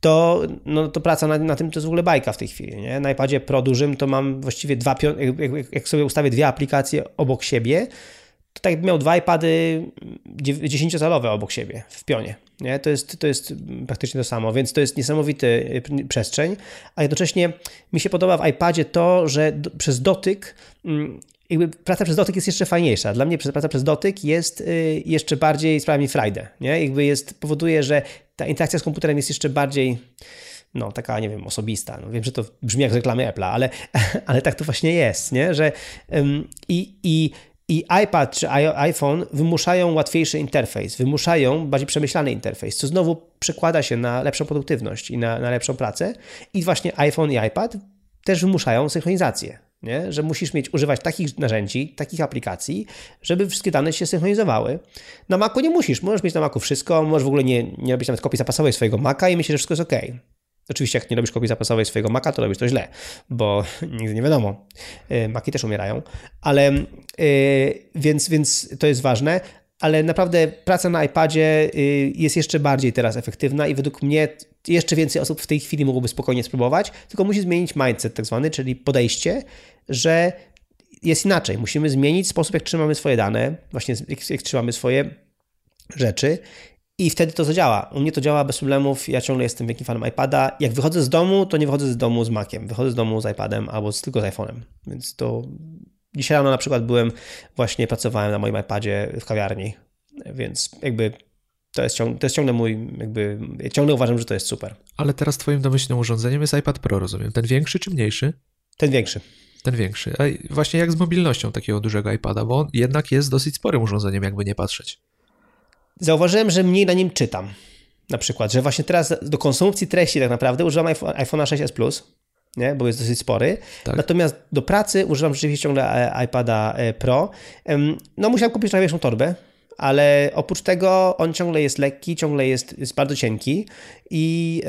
to, no, to praca na, na tym to jest w ogóle bajka w tej chwili. Nie? Na iPadzie Pro dużym to mam właściwie dwa, jak, jak sobie ustawię dwie aplikacje obok siebie, to tak jakby miał dwa iPady 10-calowe obok siebie w pionie. Nie? To, jest, to jest praktycznie to samo, więc to jest niesamowity y, przestrzeń, a jednocześnie mi się podoba w iPadzie to, że do, przez dotyk mm, jakby praca przez dotyk jest jeszcze fajniejsza. Dla mnie praca przez dotyk jest y, jeszcze bardziej sprawia mi frajdę, nie? Jakby jest, powoduje, że ta interakcja z komputerem jest jeszcze bardziej no, taka, nie wiem, osobista. No, wiem, że to brzmi jak reklamy Apple'a, ale, ale tak to właśnie jest, nie? Że um, i, i i iPad czy iPhone wymuszają łatwiejszy interfejs, wymuszają bardziej przemyślany interfejs, co znowu przekłada się na lepszą produktywność i na, na lepszą pracę. I właśnie iPhone i iPad też wymuszają synchronizację. Nie? Że musisz mieć, używać takich narzędzi, takich aplikacji, żeby wszystkie dane się synchronizowały. Na Macu nie musisz, możesz mieć na Macu wszystko, możesz w ogóle nie, nie robić nawet kopii zapasowej swojego Maca i myślisz, że wszystko jest ok. Oczywiście, jak nie robisz kopii zapasowej swojego Maca, to robisz to źle, bo nigdy nie wiadomo. Y, Maki też umierają, ale yy, więc, więc to jest ważne. Ale naprawdę praca na iPadzie y, jest jeszcze bardziej teraz efektywna i według mnie jeszcze więcej osób w tej chwili mogłoby spokojnie spróbować, tylko musi zmienić mindset tak zwany, czyli podejście, że jest inaczej. Musimy zmienić sposób, jak trzymamy swoje dane, właśnie jak trzymamy swoje rzeczy i wtedy to zadziała. U mnie to działa bez problemów. Ja ciągle jestem wielkim fanem iPada. Jak wychodzę z domu, to nie wychodzę z domu z Maciem. Wychodzę z domu z iPadem albo z, tylko z iPhone'em. Więc to dzisiaj rano na przykład byłem, właśnie pracowałem na moim iPadzie w kawiarni. Więc jakby to jest, ciągle, to jest ciągle mój, jakby, ja ciągle uważam, że to jest super. Ale teraz twoim domyślnym urządzeniem jest iPad Pro, rozumiem. Ten większy czy mniejszy? Ten większy. Ten większy. A właśnie jak z mobilnością takiego dużego iPada, bo on jednak jest dosyć sporym urządzeniem, jakby nie patrzeć. Zauważyłem, że mniej na nim czytam. Na przykład, że właśnie teraz do konsumpcji treści tak naprawdę używam iPhone'a 6s Plus, nie? bo jest dosyć spory. Tak. Natomiast do pracy używam rzeczywiście ciągle e, iPada e, Pro. No musiałem kupić trochę większą torbę, ale oprócz tego on ciągle jest lekki, ciągle jest, jest bardzo cienki i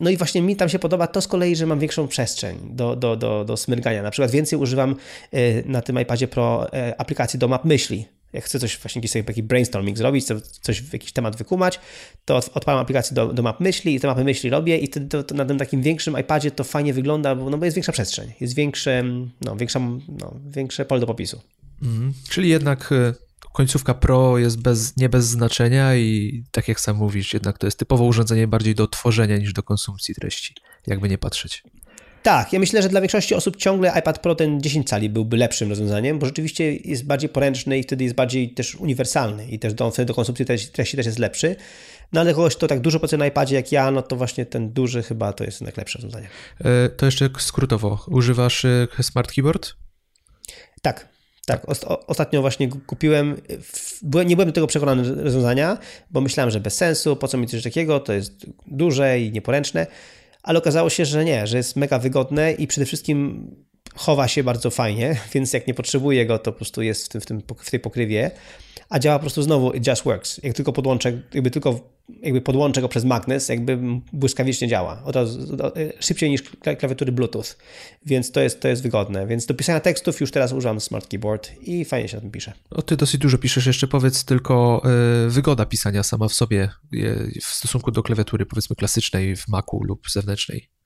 no i właśnie mi tam się podoba to z kolei, że mam większą przestrzeń do, do, do, do smyrgania. Na przykład więcej używam e, na tym iPadzie Pro aplikacji do map myśli, jak chcę coś właśnie jakiś taki brainstorming zrobić, coś w jakiś temat wykumać, to odpalam aplikację do, do map myśli i te mapy myśli robię i wtedy to, to na tym takim większym iPadzie to fajnie wygląda, bo, no bo jest większa przestrzeń, jest większe, no, większa, no, większe pole do popisu. Mhm. Czyli jednak e, końcówka Pro jest bez, nie bez znaczenia i tak jak sam mówisz, jednak to jest typowo urządzenie bardziej do tworzenia niż do konsumpcji treści, jakby nie patrzeć. Tak, ja myślę, że dla większości osób ciągle iPad Pro ten 10 cali byłby lepszym rozwiązaniem, bo rzeczywiście jest bardziej poręczny i wtedy jest bardziej też uniwersalny i też do, wtedy do konsumpcji treści też jest lepszy. No ale kogoś, kto tak dużo pracuje na iPadzie jak ja, no to właśnie ten duży chyba to jest najlepsze rozwiązanie. E, to jeszcze skrótowo. Używasz e, Smart Keyboard? Tak, tak, ostatnio właśnie kupiłem, nie byłem do tego przekonany rozwiązania, bo myślałem, że bez sensu, po co mi coś takiego, to jest duże i nieporęczne, ale okazało się, że nie, że jest mega wygodne i przede wszystkim chowa się bardzo fajnie, więc jak nie potrzebuję go, to po prostu jest w, tym, w, tym, w tej pokrywie, a działa po prostu znowu it just works. Jak tylko podłączę, jakby tylko jakby podłączę go przez magnes, jakby błyskawicznie działa. Od razu, szybciej niż klawiatury Bluetooth, więc to jest, to jest wygodne. Więc do pisania tekstów już teraz używam Smart Keyboard i fajnie się na tym pisze. Ty dosyć dużo piszesz, jeszcze powiedz tylko yy, wygoda pisania sama w sobie yy, w stosunku do klawiatury powiedzmy klasycznej w Macu lub zewnętrznej.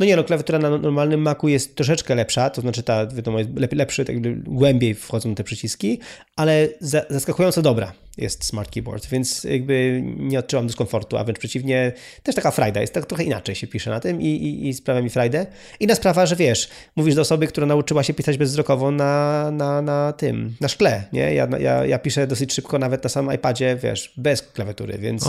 No nie, no klawiatura na normalnym Macu jest troszeczkę lepsza, to znaczy ta, wiadomo, jest lepszy, tak jakby głębiej wchodzą te przyciski, ale za, zaskakująco dobra jest Smart Keyboard, więc jakby nie odczuwam dyskomfortu, a wręcz przeciwnie, też taka frajda, jest tak trochę inaczej się pisze na tym i, i, i sprawia mi frajdę. Inna sprawa, że wiesz, mówisz do osoby, która nauczyła się pisać bezwzrokowo na, na, na tym, na szkle, nie? Ja, ja, ja piszę dosyć szybko nawet na samym iPadzie, wiesz, bez klawiatury, więc,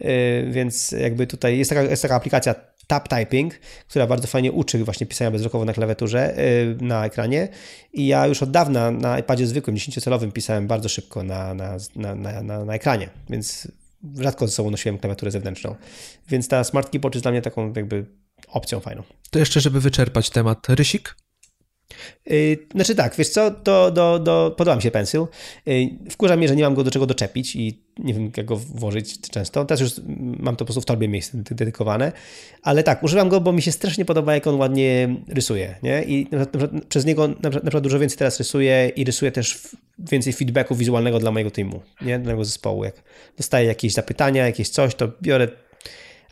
yy, więc jakby tutaj jest taka, jest taka aplikacja tap typing, która bardzo fajnie uczy właśnie pisania bezwzrokowo na klawiaturze, yy, na ekranie i ja już od dawna na iPadzie zwykłym, 10-calowym pisałem bardzo szybko na, na, na, na, na ekranie, więc rzadko ze sobą nosiłem klawiaturę zewnętrzną. Więc ta Smart Keyboard jest dla mnie taką jakby opcją fajną. To jeszcze, żeby wyczerpać temat, rysik? Yy, znaczy tak, wiesz co, do, do, do, podoba mi się pensyl. Yy, wkurza mnie, że nie mam go do czego doczepić i nie wiem jak go włożyć często. Teraz już mam to po prostu w torbie miejsce dedykowane, ale tak, używam go, bo mi się strasznie podoba, jak on ładnie rysuje, nie? I na przykład, przez niego naprawdę dużo więcej teraz rysuję i rysuję też więcej feedbacku wizualnego dla mojego teamu, nie? Dla mojego zespołu. Jak dostaję jakieś zapytania, jakieś coś, to biorę,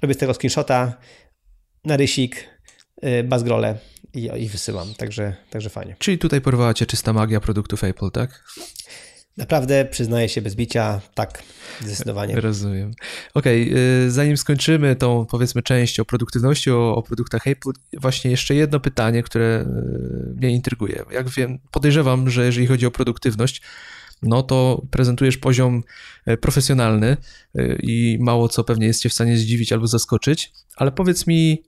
robię z tego screenshota na rysik, bazgrole i, i wysyłam, także, także fajnie. Czyli tutaj porwała cię czysta magia produktów Apple, tak? Naprawdę przyznaję się bez bicia, tak, zdecydowanie. Rozumiem. Okej, okay, zanim skończymy tą powiedzmy część o produktywności, o, o, produktach Apple, właśnie jeszcze jedno pytanie, które y, mnie intryguje. Jak wiem, podejrzewam, że jeżeli chodzi o produktywność, no to prezentujesz poziom y, profesjonalny y, i mało co pewnie jest cię w stanie zdziwić albo zaskoczyć, ale powiedz mi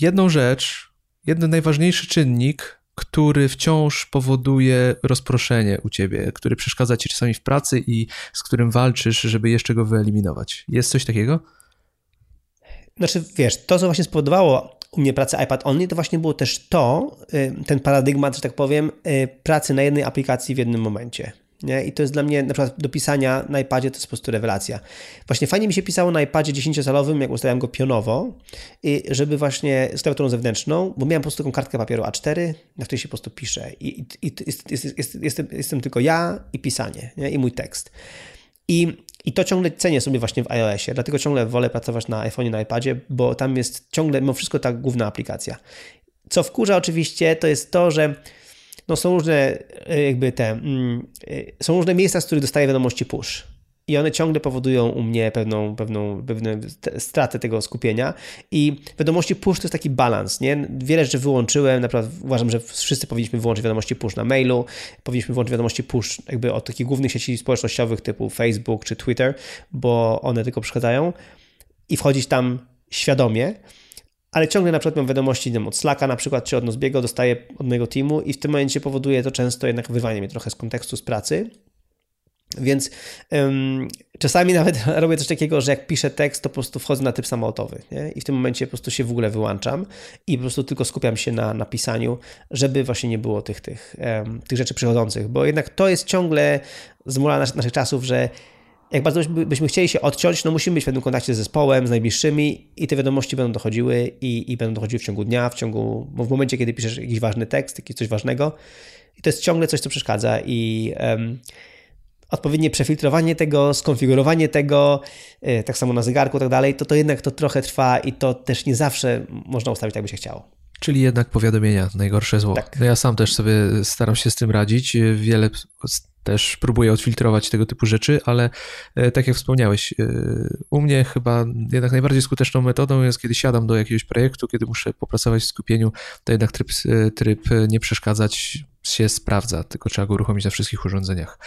jedną rzecz, jeden najważniejszy czynnik, który wciąż powoduje rozproszenie u ciebie, który przeszkadza ci czasami w pracy i z którym walczysz, żeby jeszcze go wyeliminować. Jest coś takiego? Znaczy, wiesz, to, co właśnie spowodowało u mnie pracę iPad Only, to właśnie było też to, y, ten paradygmat, że tak powiem, y, pracy na jednej aplikacji w jednym momencie. Nie? I to jest dla mnie, na przykład do pisania na iPadzie to jest po prostu rewelacja. Właśnie fajnie mi się pisało na iPadzie 10-calowym, jak ustawiałem go pionowo, i żeby właśnie z klawiaturą zewnętrzną, bo miałem po prostu taką kartkę papieru A4, na której się po prostu pisze. I, i, i jest, jest, jest, jestem, jestem tylko ja i pisanie, nie? i mój tekst. I, I to ciągle cenię sobie właśnie w iOSie, dlatego ciągle wolę pracować na iPhone'ie, na iPadzie, bo tam jest ciągle mimo wszystko ta główna aplikacja. Co wkurza oczywiście, to jest to, że no są różne e, jakby te, mm, e, są różne miejsca, z których dostaję wiadomości push. I one ciągle powodują u mnie pewną, pewną, pewną stratę tego skupienia. I wiadomości push to jest taki balans, nie? Wiele rzeczy wyłączyłem, naprawdę uważam, że wszyscy powinniśmy wyłączyć wiadomości push na mailu, powinniśmy wyłączyć wiadomości push jakby od takich głównych sieci społecznościowych typu Facebook czy Twitter, bo one tylko przeszkadzają i wchodzić tam świadomie ale ciągle na przykład mam wiadomości wiem, od Slacka na przykład, czy od Nozbiego, dostaję od mojego teamu i w tym momencie powoduje to często jednak wyrwanie mnie trochę z kontekstu z pracy. Więc czasami nawet robię coś takiego, że jak piszę tekst, to po prostu wchodzę na typ samolotowy nie? i w tym momencie po prostu się w ogóle wyłączam i po prostu tylko skupiam się na, na pisaniu, żeby właśnie nie było tych, tych, tych rzeczy przychodzących, bo jednak to jest ciągle z nas, naszych czasów, że jak bardzo byśmy chcieli się odciąć, no musimy być w pewnym kontakcie z zespołem, z najbliższymi i te wiadomości będą dochodziły i, i będą dochodziły w ciągu dnia, w ciągu, bo w momencie, kiedy piszesz jakiś ważny tekst, jakiś coś ważnego i to jest ciągle coś, co przeszkadza i um, odpowiednie przefiltrowanie tego, skonfigurowanie tego, yy, tak samo na zegarku i tak dalej, to to jednak to trochę trwa i to też nie zawsze można ustawić tak, by się chciało. Czyli jednak powiadomienia, najgorsze zło. Tak. No ja sam też sobie staram się z tym radzić. Wiele też próbuję odfiltrować tego typu rzeczy, ale e, tak jak wspomniałeś, e, u mnie chyba jednak najbardziej skuteczną metodą jest, kiedy siadam do jakiegoś projektu, kiedy muszę popracować w skupieniu, to jednak tryb, e, tryb nie przeszkadzać się sprawdza, tylko trzeba go uruchomić na wszystkich urządzeniach,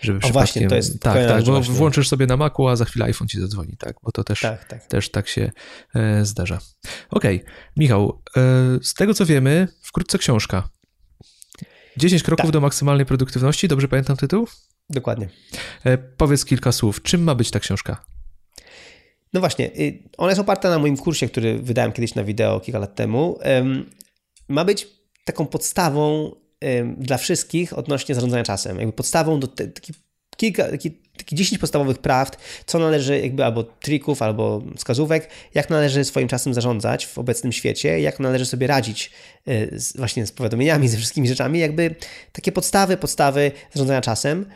żeby o właśnie, to jest Tak, tak, bo właśnie. włączysz sobie na Macu, a za chwilę iPhone ci zadzwoni, tak, bo to też tak, tak. Też tak się e, zdarza. Okej, okay. Michał, e, z tego co wiemy, wkrótce książka. 10 kroków tak. do maksymalnej produktywności, dobrze pamiętam tytuł? Dokładnie. E, powiedz kilka słów. Czym ma być ta książka? No właśnie, y, ona jest oparta na moim kursie, który wydałem kiedyś na wideo kilka lat temu. Ma być taką podstawą dla wszystkich odnośnie zarządzania czasem. Jakby podstawą do takich kilka, taki, taki 10 podstawowych prawd, co należy jakby albo trików, albo wskazówek, jak należy swoim czasem zarządzać w obecnym świecie, jak należy sobie radzić y, z, właśnie z powiadomieniami, ze wszystkimi rzeczami, jakby takie podstawy, podstawy zarządzania czasem,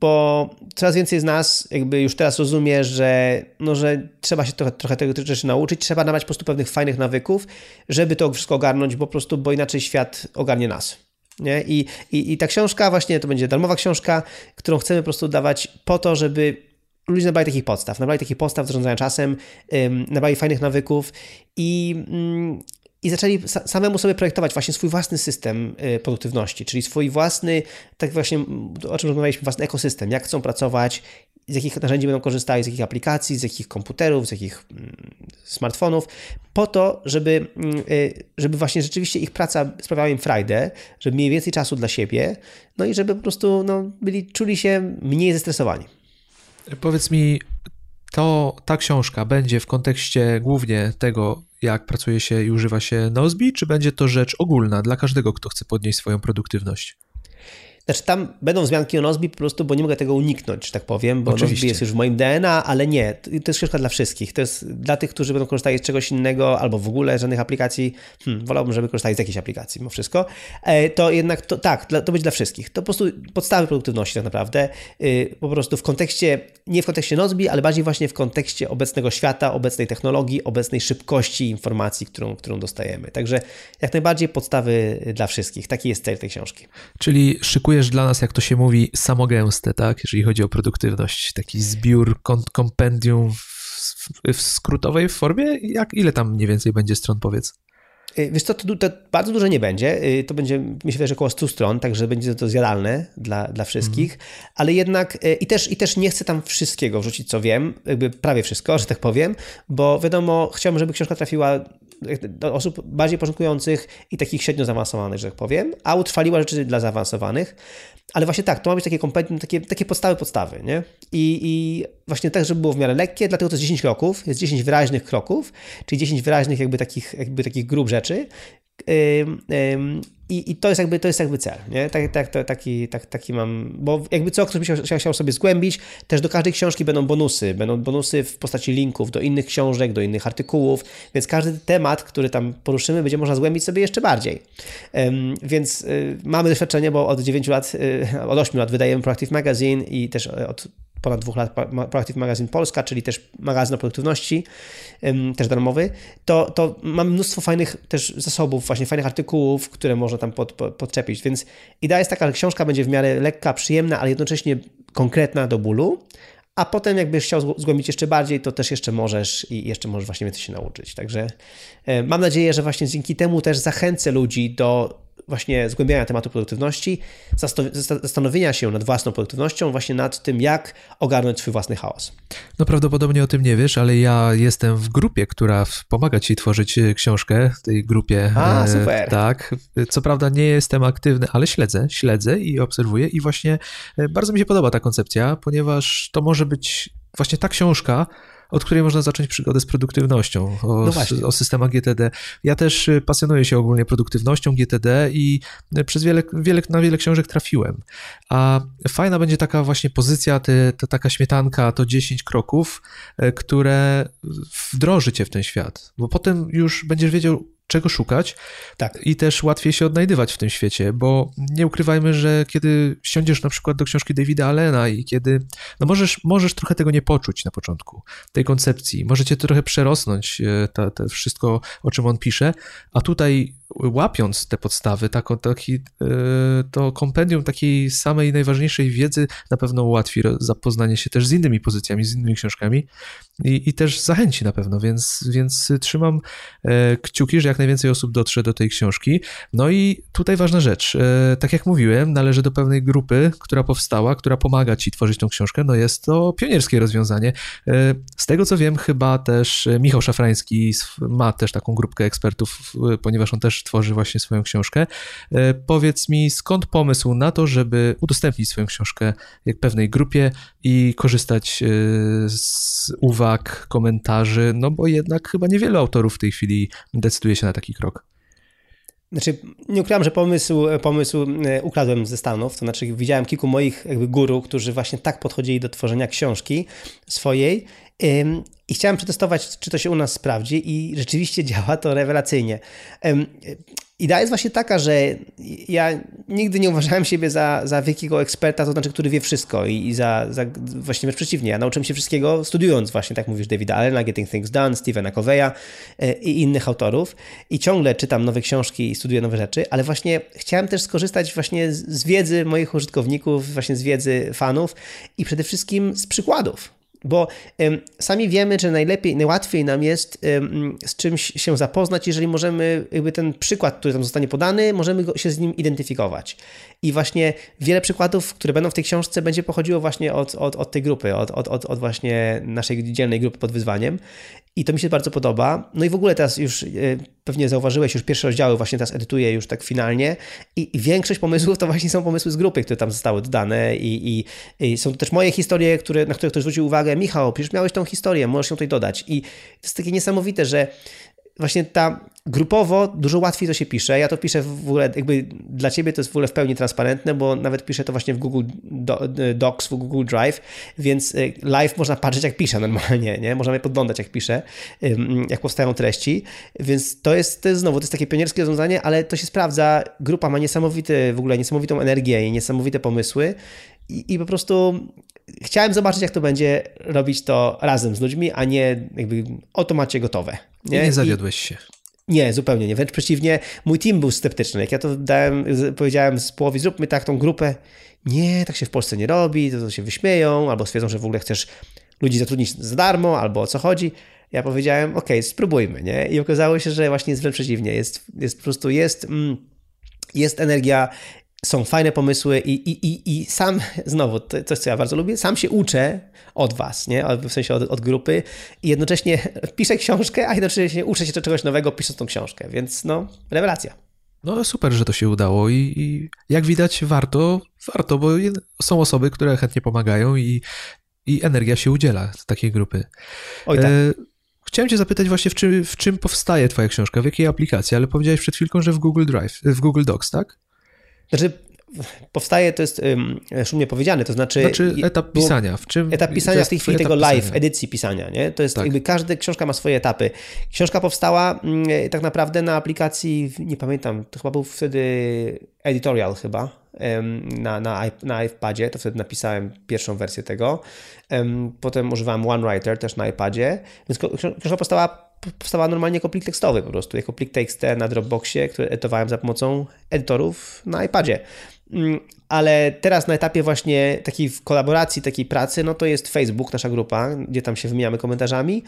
bo coraz więcej z nas jakby już teraz rozumie, że, no, że trzeba się trochę, trochę tego rzeczy nauczyć, trzeba nabrać po prostu pewnych fajnych nawyków, żeby to wszystko ogarnąć, bo po prostu, bo inaczej świat ogarnie nas. Nie? I, i, I ta książka właśnie to będzie darmowa książka, którą chcemy po prostu dawać po to, żeby ludzie nabrali takich podstaw, nabrali takich podstaw zarządzania czasem, nabrali fajnych nawyków i, ym, i zaczęli samemu sobie projektować właśnie swój własny system y, produktywności, czyli swój własny, tak właśnie o czym rozmawialiśmy, własny ekosystem, jak chcą pracować, z jakich narzędzi będą korzystali, z jakich aplikacji, z jakich komputerów, z jakich mm, smartfonów, po to, żeby, y, żeby właśnie rzeczywiście ich praca sprawiała im frajdę, żeby mieli więcej czasu dla siebie, no i żeby po prostu no, byli, czuli się mniej zestresowani. Powiedz mi, to ta książka będzie w kontekście głównie tego, jak pracuje się i używa się Nozbi, czy będzie to rzecz ogólna dla każdego, kto chce podnieść swoją produktywność? Znaczy tam będą wzmianki o Nozbi po prostu, bo nie mogę tego uniknąć, że tak powiem, bo Oczywiście. Nozbi jest już w moim DNA, ale nie, to jest książka dla wszystkich. To jest dla tych, którzy będą korzystali z czegoś innego albo w ogóle żadnych aplikacji. Hmm, wolałbym, żeby korzystali z jakiejś aplikacji mimo wszystko. E, to jednak to, tak, to być dla wszystkich. To po prostu podstawy produktywności tak naprawdę. Y, po prostu w kontekście, nie w kontekście Nozbi, ale bardziej właśnie w kontekście obecnego świata, obecnej technologii, obecnej szybkości informacji, którą, którą dostajemy. Także jak najbardziej podstawy dla wszystkich. Taki jest cel tej książki. Czyli szykuje produkujesz dla nas, jak to się mówi, samogęste, tak? Jeżeli chodzi o produktywność, taki zbiór kompendium w, skrótowej formie? Jak, ile tam mniej więcej będzie stron, powiedz? Y, wiesz co, to, to, bardzo dużo nie będzie. Y, to będzie, myślę, że około 100 stron, także będzie to zjadalne dla, dla wszystkich. Mm. Ale jednak y, i też, i też nie chcę tam wszystkiego wrzucić, co wiem, jakby prawie wszystko, że tak powiem, bo wiadomo, chciałbym, żeby książka trafiła osób bardziej początkujących i takich średnio zaawansowanych, że tak powiem, a utrwaliła rzeczy dla zaawansowanych. Ale właśnie tak, to ma być takie kompendium, takie, takie podstawy, podstawy, nie? I, I właśnie tak, żeby było w miarę lekkie, dlatego to jest 10 kroków, jest 10 wyraźnych kroków, czyli 10 wyraźnych jakby takich, jakby takich grup rzeczy, I, I, to, jest jakby, to jest jakby cel, nie? Tak, tak, to, taki, tak, taki mam, bo jakby co ktoś by chciał, chciał sobie zgłębić, też do każdej książki będą bonusy, będą bonusy w postaci linków do innych książek, do innych artykułów, więc każdy temat, który tam poruszymy, będzie można zgłębić sobie jeszcze bardziej. Więc y, mamy doświadczenie, bo od 9 lat, y, od 8 lat wydajemy Proactive Magazine i też od ponad dwóch lat Proactive Magazine Polska, czyli też magazyn o produktywności, też darmowy, to, to mam mnóstwo fajnych też zasobów, właśnie fajnych artykułów, które można tam pod, pod, podczepić. Więc idea jest taka, że książka będzie w miarę lekka, przyjemna, ale jednocześnie konkretna do bólu, a potem jakbyś chciał zgłębić jeszcze bardziej, to też jeszcze możesz i jeszcze możesz właśnie coś się nauczyć. Także e, mam nadzieję, że właśnie dzięki temu też zachęcę ludzi do właśnie zgłębiania tematu produktywności, zastanowienia się nad własną produktywnością, właśnie nad tym, jak ogarnąć swój własny chaos. No prawdopodobnie o tym nie wiesz, ale ja jestem w grupie, która pomaga ci tworzyć e, książkę, w tej grupie. A, e, super. Tak. Co prawda nie jestem aktywny, ale śledzę, śledzę i obserwuję i właśnie e, bardzo mi się podoba ta koncepcja, ponieważ to może być właśnie ta książka, od której można zacząć przygodę z produktywnością, o, no o systemach GTD. Ja też y, pasjonuję się ogólnie produktywnością GTD i y, przez wiele, wiele, na wiele książek trafiłem. A fajna będzie taka właśnie pozycja, te, te, taka śmietanka, to 10 kroków, y, które wdroży cię w ten świat, bo potem już będziesz wiedział, czego szukać tak. i też łatwiej się odnajdywać w tym świecie, bo nie ukrywajmy, że kiedy siądziesz na przykład do książki Davida Allena i kiedy, no możesz, możesz trochę tego nie poczuć na początku, tej koncepcji, możecie trochę przerosnąć, e, to wszystko, o czym on pisze, a tutaj łapiąc te podstawy, taką, taki, e, to kompendium takiej samej najważniejszej wiedzy na pewno ułatwi zapoznanie się też z innymi pozycjami, z innymi książkami i, i też zachęci na pewno, więc, więc trzymam e, kciuki, że jak najwięcej osób dotrze do tej książki. No i tutaj ważna rzecz, e, tak jak mówiłem, należy do pewnej grupy, która powstała, która pomaga ci tworzyć tą książkę, no jest to pionierskie rozwiązanie. Z tego co wiem, chyba też Michał Szafrański ma też taką grupkę ekspertów, ponieważ on też tworzy właśnie swoją książkę. E, powiedz mi, skąd pomysł na to, żeby udostępnić swoją książkę jak pewnej grupie i korzystać e, z uwag, komentarzy, no bo jednak chyba niewielu autorów w tej chwili decyduje się na taki krok. Znaczy, nie ukrywam, że pomysł, pomysł e, ukradłem ze Stanów, to znaczy widziałem kilku moich jakby guru, którzy właśnie tak podchodzili do tworzenia książki swojej i chciałem przetestować, czy to się u nas sprawdzi i rzeczywiście działa to rewelacyjnie. Idea jest właśnie taka, że ja nigdy nie uważałem siebie za, za wielkiego eksperta, to znaczy, który wie wszystko i, i za, za właśnie wręcz przeciwnie. Ja nauczyłem się wszystkiego studiując właśnie, tak mówisz, Davida Allena, Getting Things Done, Stevena Coveya e, i innych autorów i ciągle czytam nowe książki i studiuję nowe rzeczy, ale właśnie chciałem też skorzystać właśnie z wiedzy moich użytkowników, właśnie z wiedzy fanów i przede wszystkim z przykładów bo um, sami wiemy, że najlepiej, najłatwiej nam jest um, z czymś się zapoznać, jeżeli możemy, jakby ten przykład, który tam zostanie podany, możemy go, się z nim identyfikować. I właśnie wiele przykładów, które będą w tej książce, będzie pochodziło właśnie od, od, od tej grupy, od, od, od właśnie naszej dzielnej grupy pod wyzwaniem. I to mi się bardzo podoba. No i w ogóle teraz już e, pewnie zauważyłeś, już pierwsze rozdziały właśnie teraz edytuję już tak finalnie i, większość pomysłów to właśnie są pomysły z grupy, które tam zostały dodane i, i, i są też moje historie, które, na które ktoś zwrócił uwagę. Michał, przecież miałeś tą historię, możesz ją tutaj dodać. I to jest takie niesamowite, że właśnie ta grupowo dużo łatwiej to się pisze. Ja to piszę w ogóle, jakby dla ciebie to jest w ogóle w pełni transparentne, bo nawet piszę to właśnie w Google Docs, w Google Drive, więc y, live można patrzeć jak piszę normalnie, nie? Możemy podglądać jak piszę, jak powstają treści, więc to jest, to jest znowu, to jest takie pionierskie rozwiązanie, ale to się sprawdza. Grupa ma niesamowity, w ogóle niesamowitą energię i niesamowite pomysły i, i po prostu chciałem zobaczyć, jak to będzie robić to razem z ludźmi, a nie jakby oto macie gotowe. Nie, nie zawiodłeś się. Nie, zupełnie nie. Wręcz przeciwnie, mój team był sceptyczny. Jak ja to dałem, powiedziałem z połowy, zróbmy tak tą grupę. Nie, tak się w Polsce nie robi, to, to się wyśmieją, albo stwierdzą, że w ogóle chcesz ludzi zatrudnić za darmo, albo o co chodzi. Ja powiedziałem, ok, spróbujmy, nie? I okazało się, że właśnie jest wręcz przeciwnie. Jest, jest po prostu, jest... Mm, jest energia, są fajne pomysły i, i, i, i sam, znowu, to coś, co ja bardzo lubię, sam się uczę od was, nie? w sensie od, od, grupy i jednocześnie piszę książkę, a jednocześnie uczę się czegoś nowego pisząc tą książkę, więc no, rewelacja. No super, że to się udało i, i jak widać warto, warto, bo są osoby, które chętnie pomagają i, i energia się udziela z takiej grupy. Oj tak. E, chciałem cię zapytać właśnie, w czym, w czym powstaje twoja książka, w jakiej aplikacji, ale powiedziałeś przed chwilką, że w Google Drive, w Google Docs, tak? Znaczy, powstaje, to jest um, szumnie powiedziane, to znaczy... Znaczy etap pisania, w czym... Etap pisania w tej chwili tego live, pisania. edycji pisania, nie? To jest tak. jakby, każda książka ma swoje etapy. Książka powstała mm, tak naprawdę na aplikacji, nie pamiętam, to chyba był wtedy editorial chyba, na, na, na iPadzie, to wtedy napisałem pierwszą wersję tego. Potem używałem OneWriter też na iPadzie, więc książka powstała powstała normalnie jako plik tekstowy po prostu, jako plik TXT na Dropboxie, który edytowałem za pomocą edytorów na iPadzie. Mm, ale teraz na etapie właśnie takiej kolaboracji, takiej pracy, no to jest Facebook, nasza grupa, gdzie tam się wymieniamy komentarzami.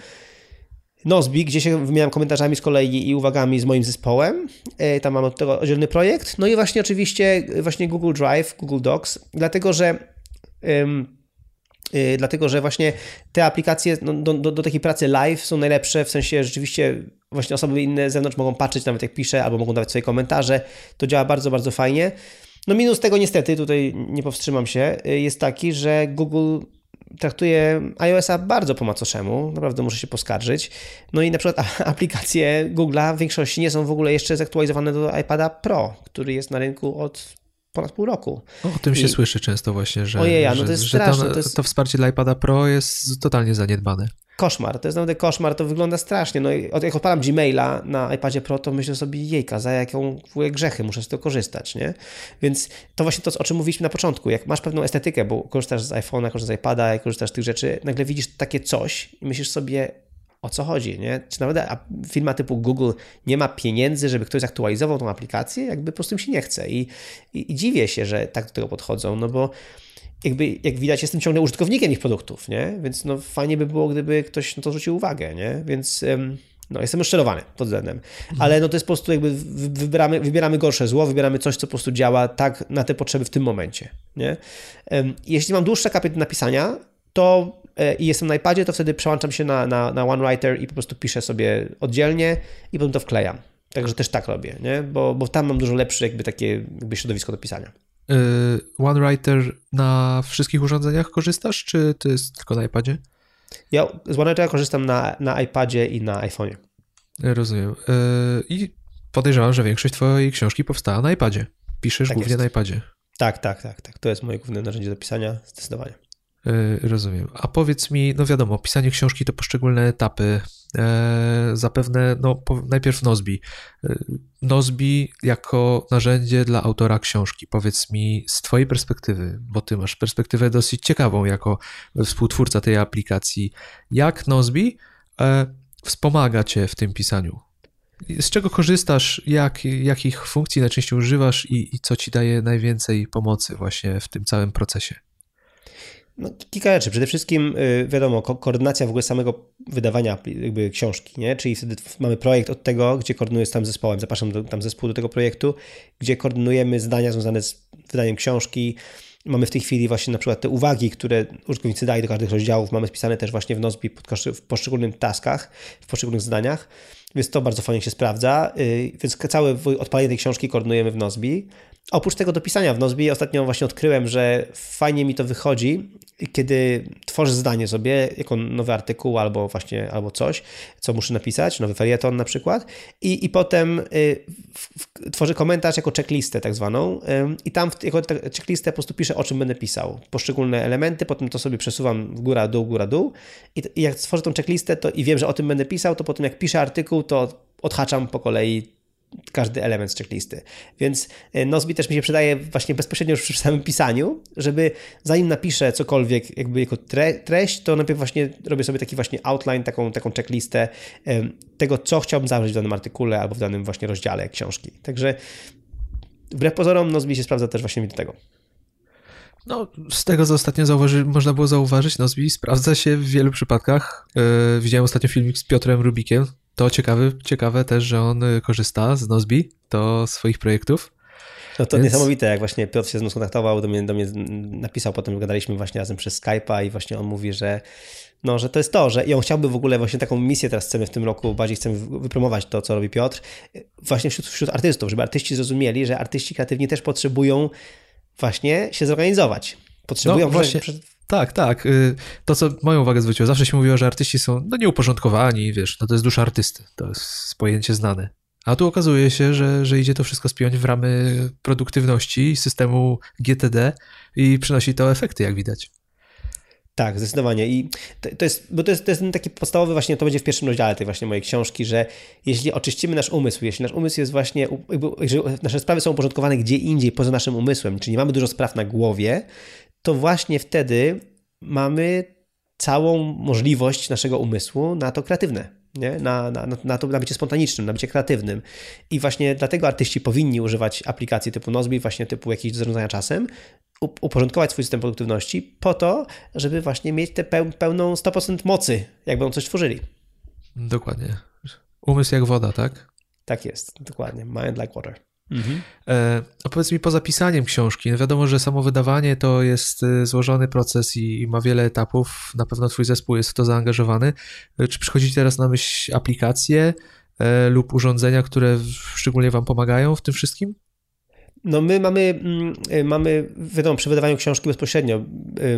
Nozbi, gdzie się wymieniam komentarzami z kolei i uwagami z moim zespołem. E, tam mam od tego oddzielny projekt. No i właśnie oczywiście właśnie Google Drive, Google Docs, dlatego że dlatego że właśnie te aplikacje no, do, do, do, takiej pracy live są najlepsze, w sensie rzeczywiście właśnie osoby inne z zewnątrz mogą patrzeć nawet jak piszę, albo mogą dawać swoje komentarze. To działa bardzo, bardzo fajnie. No minus tego niestety, tutaj nie powstrzymam się, y, jest taki, że Google traktuje iOS-a bardzo po macoszemu, naprawdę muszę się poskarżyć. No i na przykład aplikacje Google'a w większości nie są w ogóle jeszcze zaktualizowane do iPada Pro, który jest na rynku od ponad pół roku. O tym się I... słyszy często właśnie, że, Ojej, no to jest że, straszne, to, to, jest... to, wsparcie dla iPada Pro jest totalnie zaniedbane. Koszmar, to jest naprawdę koszmar, to wygląda strasznie. No, jak odpalam Gmaila na iPadzie Pro, to myślę sobie, jejka, za jaką grzechy muszę z tego korzystać, nie? Więc to właśnie to, o czym mówiliśmy na początku. Jak masz pewną estetykę, bo korzystasz z iPhone'a, korzystasz z iPada, korzystasz z tych rzeczy, nagle widzisz takie coś i myślisz sobie, o co chodzi, nie? Czy nawet firma typu Google nie ma pieniędzy, żeby ktoś zaktualizował tą aplikację? Jakby po prostu im się nie chce. I, i, i dziwię się, że tak do tego podchodzą, no bo jakby, jak widać, jestem ciągle użytkownikiem ich produktów, nie? Więc no fajnie by było, gdyby ktoś na to zwrócił uwagę, nie? Więc no, jestem rozczarowany pod względem. Mhm. Ale no to jest po prostu jakby wybieramy, wybieramy gorsze zło, wybieramy coś, co po prostu działa tak na te potrzeby w tym momencie, nie? Jeśli mam dłuższe kapie do napisania, to i jestem na iPadzie, to wtedy przełączam się na, na, na OneWriter i po prostu piszę sobie oddzielnie i potem to wklejam. Także też tak robię, nie? Bo, bo tam mam dużo lepsze jakby takie jakby środowisko do pisania. Yy, OneWriter na wszystkich urządzeniach korzystasz, czy to jest tylko na iPadzie? Ja z OneWritera korzystam na, na iPadzie i na iPhone'ie. Rozumiem. Yy, I podejrzewam, że większość twojej książki powstała na iPadzie. Piszesz tak głównie jest. na iPadzie. Tak, tak, tak, tak. To jest moje główne narzędzie do pisania, zdecydowanie. E, rozumiem. A powiedz mi, no wiadomo, pisanie książki to poszczególne etapy. E, zapewne, no najpierw Nozbi. E, Nozbi jako narzędzie dla autora książki. Powiedz mi z twojej perspektywy, bo ty masz perspektywę dosyć ciekawą jako współtwórca tej aplikacji. Jak Nozbi wspomaga cię w tym pisaniu? Z czego korzystasz, jak, jakich funkcji najczęściej używasz i, i co ci daje najwięcej pomocy właśnie w tym całym procesie? No, kilka rzeczy. Przede wszystkim, y, wiadomo, ko koordynacja w ogóle samego wydawania jakby książki, nie? Czyli wtedy mamy projekt od tego, gdzie koordynuję z tam zespołem, zapraszam do, tam zespół do tego projektu, gdzie koordynujemy zdania związane z wydaniem książki. Mamy w tej chwili właśnie na przykład te uwagi, które użytkownicy dają do każdych rozdziałów, mamy spisane też właśnie w Nozbi w poszczególnych taskach, w poszczególnych zdaniach, więc to bardzo fajnie się sprawdza. Y, więc całe odpalenie tej książki koordynujemy w Nozbi. Oprócz tego do pisania w Nozbi ostatnio właśnie odkryłem, że fajnie mi to wychodzi, kiedy tworzę zdanie sobie jako nowy artykuł albo właśnie albo coś, co muszę napisać, nowy felieton na przykład i, i potem y, w, w, tworzę komentarz jako checklistę tak zwaną y, i tam w, jako checklistę po prostu piszę o czym będę pisał, poszczególne elementy, potem to sobie przesuwam w góra, dół, góra, dół. I, i jak stworzę tą checklistę to i wiem, że o tym będę pisał, to potem jak piszę artykuł, to odhaczam po kolei każdy element z checklisty. Więc e, Nozbi też mi się przydaje właśnie bezpośrednio już przy samym pisaniu, żeby zanim napiszę cokolwiek jakby jako tre treść, to najpierw właśnie robię sobie taki właśnie outline, taką, taką checklistę tego, co chciałbym zawrzeć w danym artykule albo w danym właśnie rozdziale książki. Także wbrew pozorom Nozbi się sprawdza też właśnie do tego. No, z tego, co ostatnio można było zauważyć, Nozbi sprawdza się w wielu przypadkach. Yy, widziałem ostatnio filmik z Piotrem Rubikiem, to ciekawe, ciekawe też, że on y, korzysta z Nozbi do swoich projektów. No to Więc... niesamowite, jak właśnie Piotr się z mną skontaktował, do mnie, do mnie napisał, potem gadaliśmy właśnie razem przez Skype'a i właśnie on mówi, że no, że to jest to, że i on chciałby w ogóle właśnie taką misję teraz chcemy w tym roku, bardziej chcemy wypromować to, co robi Piotr, właśnie wśród, wśród artystów, żeby artyści zrozumieli, że artyści kreatywni też potrzebują właśnie się zorganizować. Potrzebują no, właśnie. Przed, Tak, tak. Y, to, co moją uwagę zwróciło, zawsze się mówiło, że artyści są no, nieuporządkowani, wiesz, no to jest dusza artysty, to jest pojęcie znane. A tu okazuje się, że, że idzie to wszystko spiąć w ramy produktywności systemu GTD i przynosi to efekty, jak widać. Tak, zdecydowanie. I to, jest, bo to jest, to jest taki podstawowy właśnie, to będzie w pierwszym rozdziale tej właśnie mojej książki, że jeśli oczyścimy nasz umysł, jeśli nasz umysł jest właśnie, jeżeli nasze sprawy są uporządkowane gdzie indziej poza naszym umysłem, czyli nie mamy dużo spraw na głowie, to właśnie wtedy mamy całą możliwość naszego umysłu na to kreatywne nie? Na, na, na, to, na bycie spontanicznym, na bycie kreatywnym. I właśnie dlatego artyści powinni używać aplikacji typu Nozbi, właśnie typu jakieś zarządzania czasem, uporządkować swój system produktywności po to, żeby właśnie mieć tę pełną 100% mocy, jak będą coś tworzyli. Dokładnie. Umysł jak woda, tak? Tak jest, dokładnie. Mind like water. Mhm. E, a powiedz mi, poza pisaniem książki, no wiadomo, że samo wydawanie to jest e, złożony proces i, i, ma wiele etapów. Na pewno Twój zespół jest w to zaangażowany. E, czy przychodzi Ci teraz na myśl aplikacje e, lub urządzenia, które szczególnie Wam pomagają w tym wszystkim? No my mamy, mm, e, mamy wiadomo, przy wydawaniu książki bezpośrednio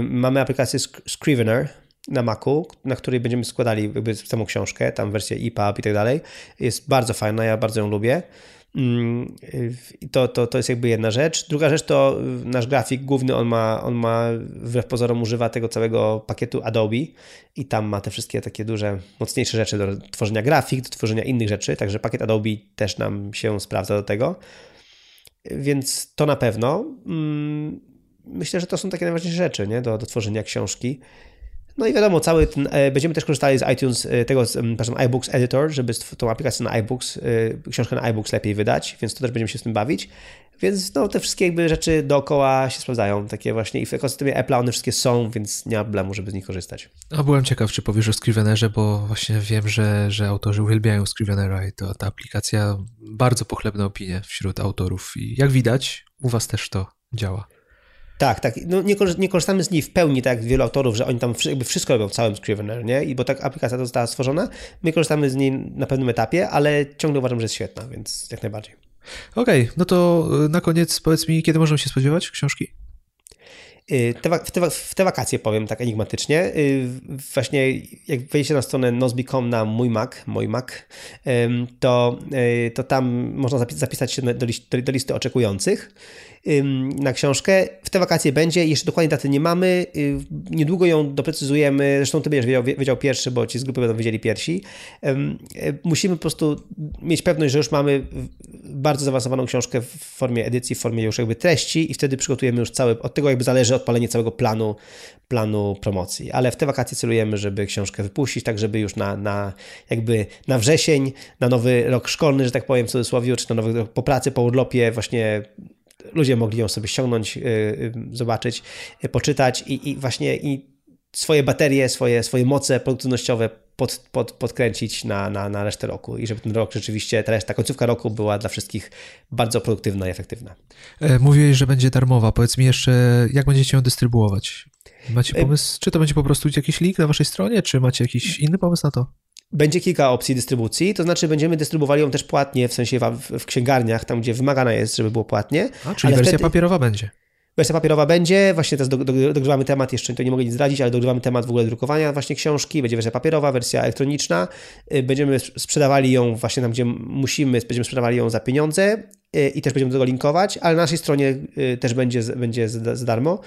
mamy aplikację Scrivener na Macu, na której będziemy składali jakby samą książkę, tam wersję EPUB i tak dalej. Jest bardzo fajna, ja bardzo ją lubię. Mm, to, to, to jest jakby jedna rzecz. Druga rzecz to nasz grafik główny, on ma, on ma wbrew pozorom używa tego całego pakietu Adobe i tam ma te wszystkie takie duże, mocniejsze rzeczy do tworzenia grafik, do tworzenia innych rzeczy, także pakiet Adobe też nam się sprawdza do tego. Więc to na pewno. Mm, myślę, że to są takie najważniejsze rzeczy nie? Do, do tworzenia książki. No i wiadomo, cały ten, e, będziemy też korzystali z iTunes, e, tego, przepraszam, iBooks Editor, żeby tą aplikację na iBooks, e, książkę na iBooks lepiej wydać, więc to też będziemy się z tym bawić. Więc no, te wszystkie jakby rzeczy dookoła się sprawdzają, takie właśnie i w ekosystemie Apple'a one wszystkie są, więc nie ma problemu, żeby z nich korzystać. A byłem ciekaw, czy powiesz o Scrivenerze, bo właśnie wiem, że, że autorzy uwielbiają Scrivenera i to ta aplikacja bardzo pochlebne opinie wśród autorów i jak widać, u was też to działa. Tak, tak. No nie, nie, korzystamy z niej w pełni, tak jak wielu autorów, że oni tam jakby wszystko robią w całym Scrivener, nie? I bo tak aplikacja została stworzona, my korzystamy z niej na pewnym etapie, ale ciągle uważam, że jest świetna, więc jak najbardziej. Okej, okay, no to y, na koniec powiedz mi, kiedy możemy się spodziewać książki? Y, te, w, te, w te wakacje powiem tak enigmatycznie. Y, właśnie jak wejdziecie na stronę nozbi.com na mój Mac, mój Mac, to, to tam można zapisać się do, do listy oczekujących na książkę. W te wakacje będzie, jeszcze dokładnie daty nie mamy. Y, niedługo ją doprecyzujemy. Zresztą ty będziesz wiedział, wiedział pierwszy, bo ci z grupy będą wiedzieli pierwsi. E, musimy po prostu mieć pewność, że już mamy bardzo zaawansowaną książkę w formie edycji, w formie już jakby treści i wtedy przygotujemy już cały, od tego jakby zależy odpalenie całego planu, planu promocji. Ale w te wakacje celujemy, żeby książkę wypuścić, tak żeby już na, na jakby na wrzesień, na nowy rok szkolny, że tak powiem w cudzysłowie, czy na nowy rok po pracy, po urlopie właśnie ludzie mogli ją sobie ściągnąć, y, y, zobaczyć, y, poczytać i, i właśnie i swoje baterie, swoje, swoje moce produktywnościowe pod, pod, podkręcić na, na, na resztę roku i żeby ten rok rzeczywiście, ta, reszta, ta końcówka roku była dla wszystkich bardzo produktywna i efektywna. E, mówiłeś, że będzie darmowa. Powiedz mi jeszcze, jak będziecie ją dystrybuować? Macie e, pomysł, czy to będzie po prostu jakiś link na waszej stronie, czy macie jakiś inny pomysł na to? Będzie kilka opcji dystrybucji, to znaczy będziemy dystrybuowali ją też płatnie, w sensie w, w księgarniach, tam gdzie wymagana jest, żeby było płatnie. A, czyli wersja wtedy... papierowa będzie. Wersja papierowa będzie, właśnie teraz dogrzewamy temat, jeszcze to nie mogę nic zdradzić, ale dogrzewamy temat w ogóle drukowania właśnie książki, będzie wersja papierowa, wersja elektroniczna, y, będziemy sprzedawali ją właśnie tam, gdzie musimy, będziemy sprzedawali ją za pieniądze y, i też będziemy do tego linkować, ale na naszej stronie y, też będzie, będzie za darmo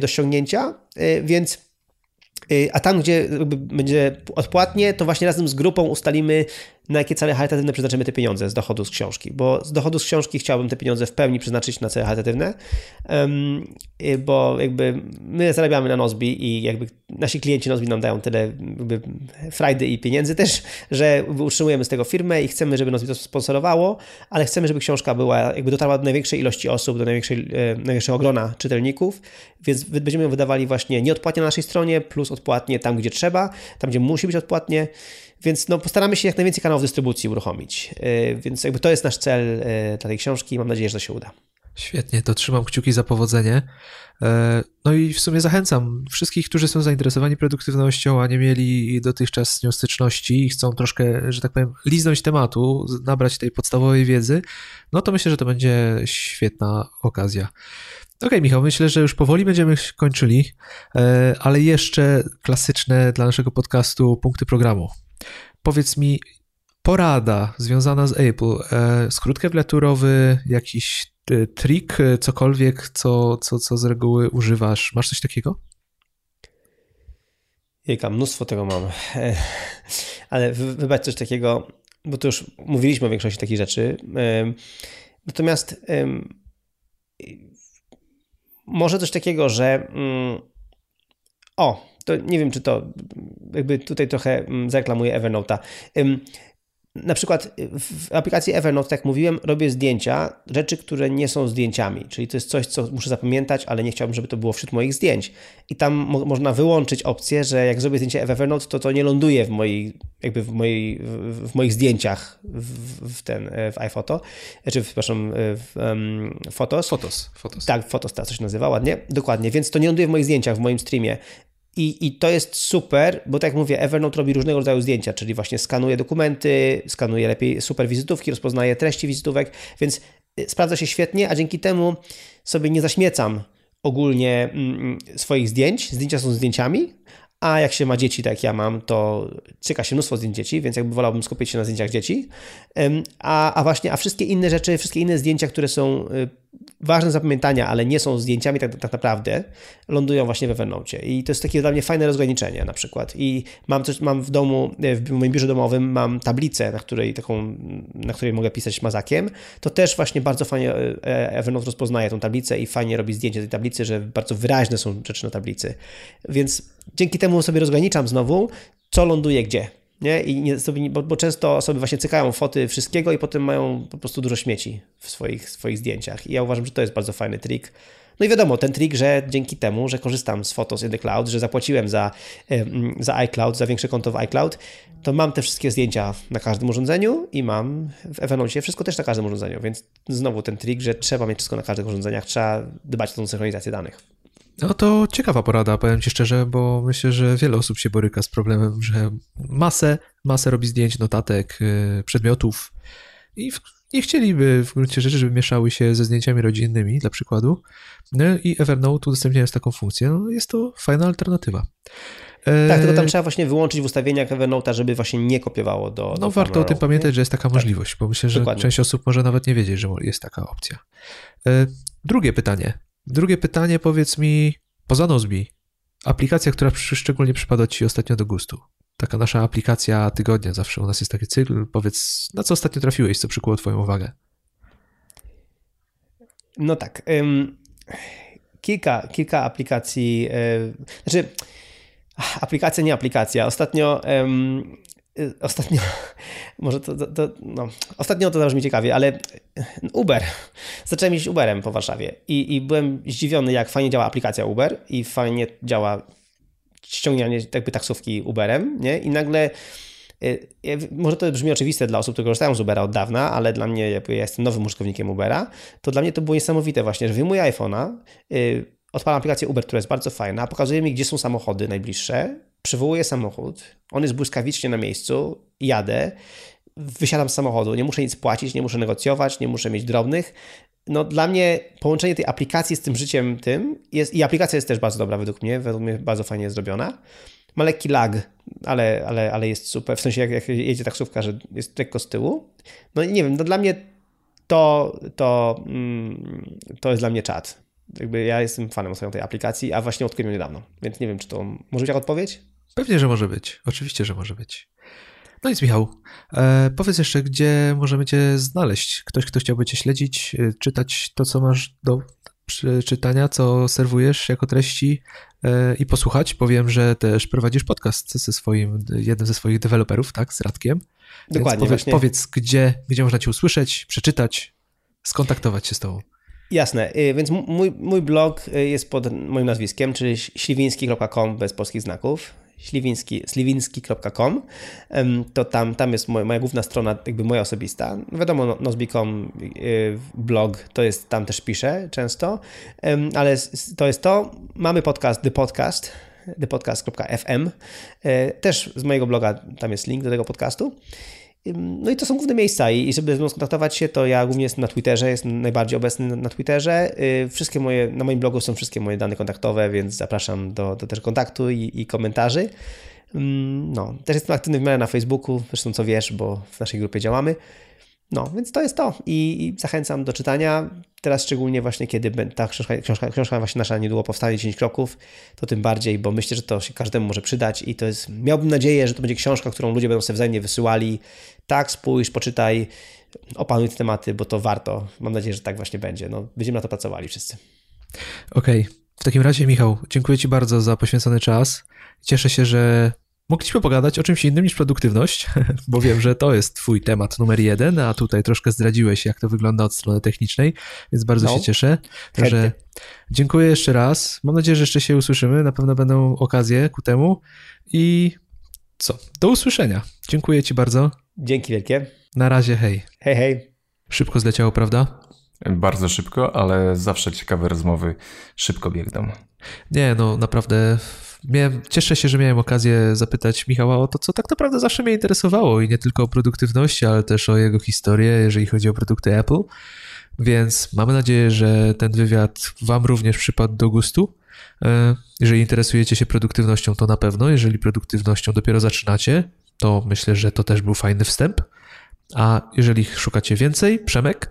do ściągnięcia, więc a tam, gdzie będzie odpłatnie, to właśnie razem z grupą ustalimy, na jakie cele charytatywne przeznaczymy te pieniądze z dochodu z książki, bo z dochodu z książki chciałbym te pieniądze w pełni przeznaczyć na cele charytatywne, y, bo jakby my zarabiamy na Nozbi i jakby nasi klienci Nozbi nam dają tyle jakby frajdy i pieniędzy też, że utrzymujemy z tego firmę i chcemy, żeby Nozbi to sponsorowało, ale chcemy, żeby książka była, jakby dotarła do największej ilości osób, do największej, e, największego grona czytelników, więc będziemy ją wydawali właśnie nieodpłatnie na naszej stronie, plus odpłatnie tam, gdzie trzeba, tam, gdzie musi być odpłatnie, więc no, postaramy się jak najwięcej kanałów dystrybucji uruchomić. E, więc jakby to jest nasz cel e, tej książki i mam nadzieję, że to się uda. Świetnie, to trzymam kciuki za powodzenie. E, no i w sumie zachęcam wszystkich, którzy są zainteresowani produktywnością, a nie mieli dotychczas z nią styczności i chcą troszkę, że tak powiem, liznąć tematu, nabrać tej podstawowej wiedzy, no to myślę, że to będzie świetna okazja. Okay, Michał, myślę, że już powoli będziemy kończyli, e, ale jeszcze klasyczne dla naszego podcastu punkty programu. Powiedz mi, porada związana z Apple, e, skrót klawiaturowy, jakiś e, trik, cokolwiek, co, co, co z reguły używasz. Masz coś takiego? Jejka, mnóstwo tego mam. Ale wybacz coś takiego, bo to już mówiliśmy o większości takich rzeczy. Natomiast może coś takiego, że mm, o, to nie wiem, czy to jakby tutaj trochę mm, zareklamuję Evernote'a na przykład w aplikacji Evernote, tak jak mówiłem, robię zdjęcia, rzeczy, które nie są zdjęciami, czyli to jest coś, co muszę zapamiętać, ale nie chciałbym, żeby to było wśród moich zdjęć. I tam mo można wyłączyć opcję, że jak zrobię zdjęcie w Evernote, to to nie ląduje w, mojej, jakby w, mojej, w, w moich zdjęciach w, w, ten, w iPhoto, czy przepraszam, w um, Photos. Photos. Photos. Tak, Photos, tak coś nazywa ładnie. Dokładnie, więc to nie ląduje w moich zdjęciach, w moim streamie. I, I to jest super, bo tak jak mówię, Evernote robi różnego rodzaju zdjęcia, czyli właśnie skanuje dokumenty, skanuje lepiej super wizytówki, rozpoznaje treści wizytówek, więc y, sprawdza się świetnie, a dzięki temu sobie nie zaśmiecam ogólnie mm, mm, swoich zdjęć. Zdjęcia są zdjęciami, a jak się ma dzieci, tak jak ja mam, to cyka się mnóstwo zdjęć dzieci, więc jakby wolałbym skupić się na zdjęciach dzieci. A, a właśnie, a wszystkie inne rzeczy, wszystkie inne zdjęcia, które są y, ważne zapamiętania, ale nie są zdjęciami tak, tak naprawdę, lądują właśnie we Evernote. I to jest takie dla mnie fajne rozgraniczenie na przykład. I mam coś, mam w domu, e, w moim biurze domowym mam tablicę, na której taką, na której mogę pisać mazakiem. To też właśnie bardzo fajnie e, e, Evernote rozpoznaje tą tablicę i fajnie robi zdjęcie tej tablicy, że bardzo wyraźne są rzeczy na tablicy. Więc dzięki temu sobie rozgraniczam znowu, co ląduje gdzie nie? I nie, sobie, bo, bo, często osoby właśnie cykają foty wszystkiego i potem mają po prostu dużo śmieci w swoich, swoich zdjęciach. I ja uważam, że to jest bardzo fajny trik. No i wiadomo, ten trik, że dzięki temu, że korzystam z Photos in the Cloud, że zapłaciłem za, za iCloud, za większe konto w iCloud, to mam te wszystkie zdjęcia na każdym urządzeniu i mam w Evernote wszystko też na każdym urządzeniu, więc znowu ten trik, że trzeba mieć wszystko na każdych urządzeniach, trzeba dbać o tą synchronizację danych. No to ciekawa porada, powiem Ci szczerze, bo myślę, że wiele osób się boryka z problemem, że masę, masę robi zdjęć, notatek, y, przedmiotów i w, nie chcieliby w gruncie rzeczy, żeby mieszały się ze zdjęciami rodzinnymi, dla przykładu. No I Evernote udostępniając taką funkcję, no jest to fajna alternatywa. Tak, tylko tam e, trzeba właśnie wyłączyć w ustawieniach Evernote'a, żeby właśnie nie kopiowało do. No do warto o tym pamiętać, że jest taka tak. możliwość, bo myślę, że Dokładnie. część osób może nawet nie wiedzieć, że jest taka opcja. E, drugie pytanie. Drugie pytanie, powiedz mi, poza Nozbi, aplikacja, która szczególnie przypada Ci ostatnio do gustu. Taka nasza aplikacja tygodnia, zawsze u nas jest taki cykl. Powiedz, na co ostatnio trafiłeś, co przykuło Twoją uwagę? No tak. Um, kilka, kilka aplikacji, yy, znaczy aplikacja, nie aplikacja. Ostatnio um, Y, ostatnio, może to, to, to, no, ostatnio to też mi ciekawie, ale Uber. Zacząłem jeździć Uberem po Warszawie i, i byłem zdziwiony, jak fajnie działa aplikacja Uber i fajnie działa ściąganie jakby taksówki Uberem, nie? I nagle y, może to brzmi oczywiste dla osób, które korzystają z Ubera od dawna, ale dla mnie, jakby ja jestem nowym użytkownikiem Ubera, to dla mnie to było niesamowite właśnie, że wyjmuję iPhone'a, odpalam aplikację Uber, która jest bardzo fajna, pokazuje mi, gdzie są samochody najbliższe, przywołuję samochód, on jest błyskawicznie na miejscu, jadę, wysiadam z samochodu, nie muszę nic płacić, nie muszę negocjować, nie muszę mieć drobnych. No dla mnie połączenie tej aplikacji z tym życiem tym jest, i aplikacja jest też bardzo dobra według mnie, według mnie bardzo fajnie zrobiona. Ma lekki lag, ale, ale, ale jest super, w sensie jak, jak jedzie taksówka, że jest lekko z tyłu. No nie wiem, no dla mnie to, to, mm, to jest dla mnie czat. Jakby ja jestem fanem tej aplikacji, a właśnie odkryłem ją niedawno, więc nie wiem, czy to może być jak odpowiedź? Pewnie, że może być. Oczywiście, że może być. No nic, Michał. E, powiedz jeszcze, gdzie możemy Cię znaleźć? Ktoś, kto chciałby Cię śledzić, e, czytać to, co masz do czytania, co serwujesz jako treści e, i posłuchać. Powiem, że też prowadzisz podcast ze swoim, jednym ze swoich deweloperów, tak, z Radkiem. Dokładnie. Powiedz, powiedz, gdzie, gdzie można Cię usłyszeć, przeczytać, skontaktować się z Tobą. Jasne, y, więc mój, mój blog y, jest pod moim nazwiskiem, czyli śliwiński.com bez polskich znaków śliwiński, sliwiński.com, to tam, tam jest moja, moja główna strona, jakby moja osobista. Wiadomo, no, nozbi.com y, blog, to jest, tam też piszę często, ale to jest to. Mamy podcast The Podcast, thepodcast.fm. E, też z mojego bloga tam jest link do tego podcastu. No i to są główne miejsca i żeby ze mną skontaktować się, to ja głównie jestem na Twitterze, jestem najbardziej obecny na Twitterze. Y, wszystkie moje, na moim blogu są wszystkie moje dane kontaktowe, więc zapraszam do, do też kontaktu i, i komentarzy. No, też jestem aktywny w miarę na Facebooku, zresztą co wiesz, bo w naszej grupie działamy. No, więc to jest to I, zachęcam do czytania. Teraz szczególnie właśnie, kiedy ta książka, książka, książka właśnie nasza niedługo powstanie, 10 kroków, to tym bardziej, bo myślę, że to się każdemu może przydać i to jest, miałbym nadzieję, że to będzie książka, którą ludzie będą sobie wzajemnie wysyłali. Tak, spójrz, poczytaj, opanuj te tematy, bo to warto. Mam nadzieję, że tak właśnie będzie. No, będziemy na to pracowali wszyscy. Okej. Okay. W takim razie, Michał, dziękuję Ci bardzo za poświęcony czas. Cieszę się, że Mogliśmy pogadać o czymś innym niż produktywność, bo wiem, że to jest Twój temat numer jeden, a tutaj troszkę zdradziłeś, jak to wygląda od strony technicznej, więc bardzo no, się cieszę. Także dziękuję jeszcze raz. Mam nadzieję, że jeszcze się usłyszymy. Na pewno będą okazje ku temu. I co? Do usłyszenia. Dziękuję Ci bardzo. Dzięki wielkie. Na razie, hej. Hej, hej. Szybko zleciało, prawda? Bardzo szybko, ale zawsze ciekawe rozmowy szybko biegną. Nie, no naprawdę miałem, cieszę się, że miałem okazję zapytać Michała o to, co tak naprawdę zawsze mnie interesowało i nie tylko o produktywności, ale też o jego historię, jeżeli chodzi o produkty Apple. Więc mamy nadzieję, że ten wywiad Wam również przypadł do gustu. E, jeżeli interesujecie się produktywnością, to na pewno. Jeżeli produktywnością dopiero zaczynacie, to myślę, że to też był fajny wstęp. A jeżeli szukacie więcej, Przemek?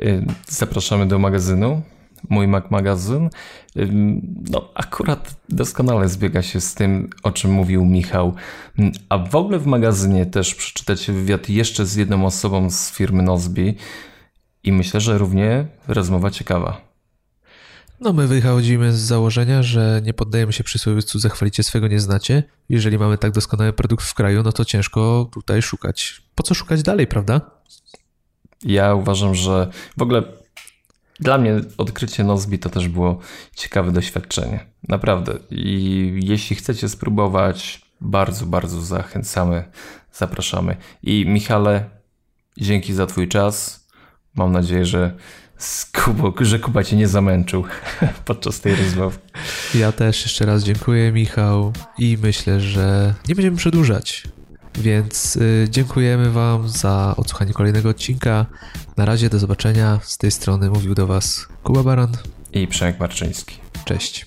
Y, zapraszamy do magazynu mój Mac magazyn, no akurat doskonale zbiega się z tym, o czym mówił Michał. A w ogóle w magazynie też przeczytacie wywiad jeszcze z jedną osobą z firmy Nozbi i myślę, że równie rozmowa ciekawa. No my wychodzimy z założenia, że nie poddajemy się przysłowicu zachwalicie swego nie znacie. Jeżeli mamy tak doskonały produkt w kraju, no to ciężko tutaj szukać. Po co szukać dalej, prawda? Ja uważam, że w ogóle dla mnie odkrycie Nozbi to też było ciekawe doświadczenie. Naprawdę. I jeśli chcecie spróbować, bardzo, bardzo zachęcamy, zapraszamy. I Michale, dzięki za Twój czas. Mam nadzieję, że, Kubo, że Kuba Cię nie zamęczył podczas tej rozmowy. Ja też jeszcze raz dziękuję, Michał, i myślę, że nie będziemy przedłużać. Więc y, dziękujemy Wam za odsłuchanie kolejnego odcinka. Na razie, do zobaczenia. Z tej strony mówił do Was Kuba Baran i Przemek Marczyński. Cześć.